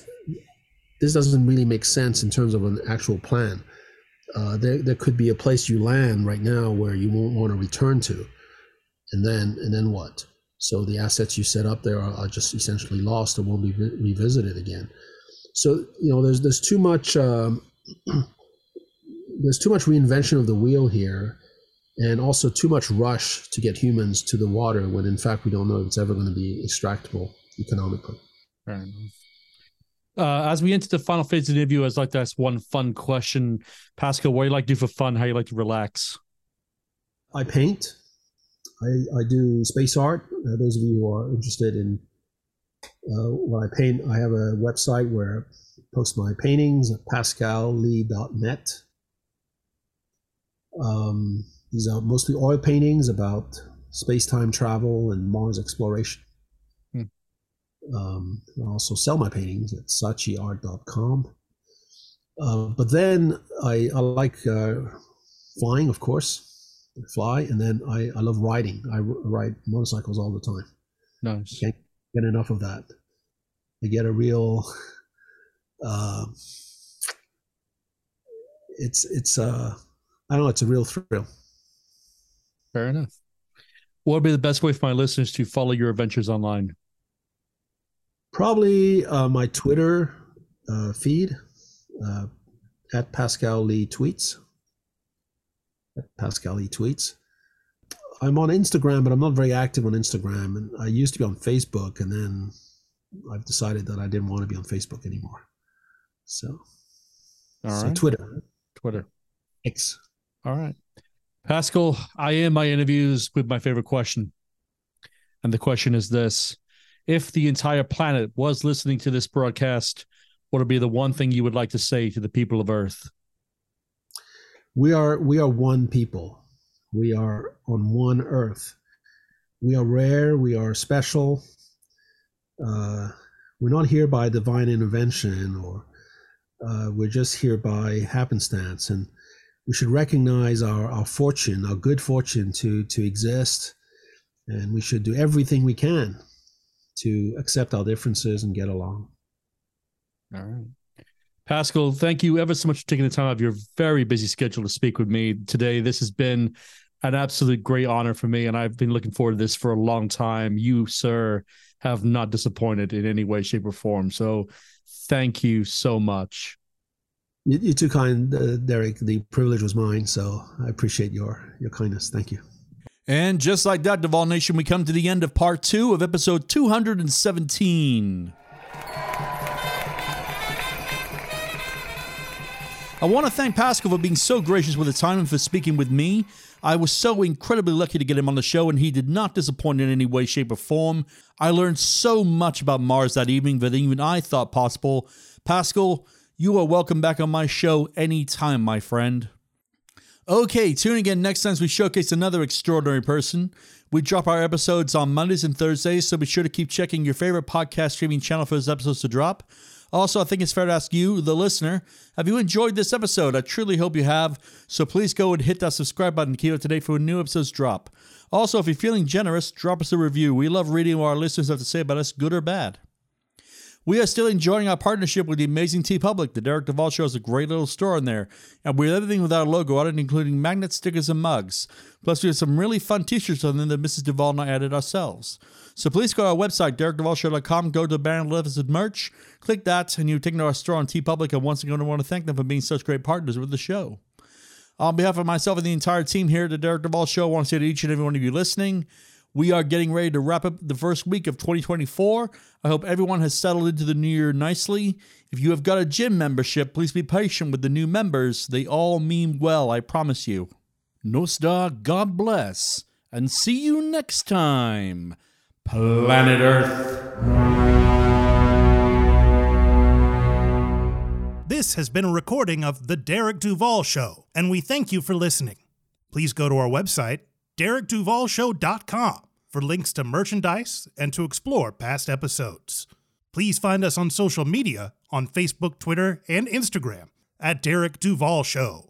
this doesn't really make sense in terms of an actual plan uh, there, there could be a place you land right now where you won't want to return to and then and then what so the assets you set up there are, are just essentially lost and won't be re- revisited again so you know there's there's too much um, [CLEARS THROAT] there's too much reinvention of the wheel here and also too much rush to get humans to the water when in fact we don't know if it's ever going to be extractable economically. Fair enough. Uh, as we enter the final phase of the interview, I'd like to ask one fun question. Pascal, what do you like to do for fun? How do you like to relax? I paint. I, I do space art. Uh, those of you who are interested in uh, what I paint, I have a website where I post my paintings at pascallee.net. Um, these are mostly oil paintings about space time travel and Mars exploration. Um, I also sell my paintings at saatchiart.com. Uh, but then I, I like uh, flying, of course. I fly, and then I, I love riding. I r- ride motorcycles all the time. Nice. Can't get enough of that. I get a real. Uh, it's it's uh I don't know. It's a real thrill. Fair enough. What would be the best way for my listeners to follow your adventures online? Probably uh, my Twitter uh, feed uh, at Pascal Lee Tweets. At Pascal Lee Tweets. I'm on Instagram, but I'm not very active on Instagram. And I used to be on Facebook, and then I've decided that I didn't want to be on Facebook anymore. So, All so right. Twitter. Twitter. X. All right. Pascal, I end my interviews with my favorite question. And the question is this If the entire planet was listening to this broadcast, what would be the one thing you would like to say to the people of Earth? We are we are one people. We are on one earth. We are rare. We are special. Uh, we're not here by divine intervention, or uh, we're just here by happenstance. And we should recognize our, our fortune, our good fortune to to exist, and we should do everything we can to accept our differences and get along. All right. Pascal, thank you ever so much for taking the time out of your very busy schedule to speak with me today. This has been an absolute great honor for me, and I've been looking forward to this for a long time. You, sir, have not disappointed in any way, shape, or form. So thank you so much. You, you're too kind, uh, Derek. The privilege was mine, so I appreciate your your kindness. Thank you. And just like that, Duvall Nation, we come to the end of part two of episode 217. I want to thank Pascal for being so gracious with his time and for speaking with me. I was so incredibly lucky to get him on the show, and he did not disappoint in any way, shape, or form. I learned so much about Mars that evening that even I thought possible. Pascal, you are welcome back on my show anytime, my friend. Okay, tune in again next time as we showcase another extraordinary person. We drop our episodes on Mondays and Thursdays, so be sure to keep checking your favorite podcast streaming channel for those episodes to drop. Also, I think it's fair to ask you, the listener, have you enjoyed this episode? I truly hope you have. So please go and hit that subscribe button to keep up to date for when new episodes drop. Also, if you're feeling generous, drop us a review. We love reading what our listeners have to say about us, good or bad. We are still enjoying our partnership with the amazing TeePublic. The Derek Duvall Show has a great little store in there, and we have everything with our logo on it, including magnet stickers, and mugs. Plus, we have some really fun T-shirts on them that Mrs. Duvall and I added ourselves. So please go to our website, DerekDuvallShow.com, go to the banner left that merch, click that, and you're taken to our store on TeePublic. And once again, I want to thank them for being such great partners with the show. On behalf of myself and the entire team here at the Derek Duvall Show, I want to say to each and every one of you listening, we are getting ready to wrap up the first week of 2024. I hope everyone has settled into the new year nicely. If you have got a gym membership, please be patient with the new members. They all mean well, I promise you. Nostar, God bless, and see you next time, Planet Earth. This has been a recording of The Derek Duvall Show, and we thank you for listening. Please go to our website, derekduvallshow.com, for links to merchandise and to explore past episodes. Please find us on social media on Facebook, Twitter, and Instagram at Derek Duvall Show.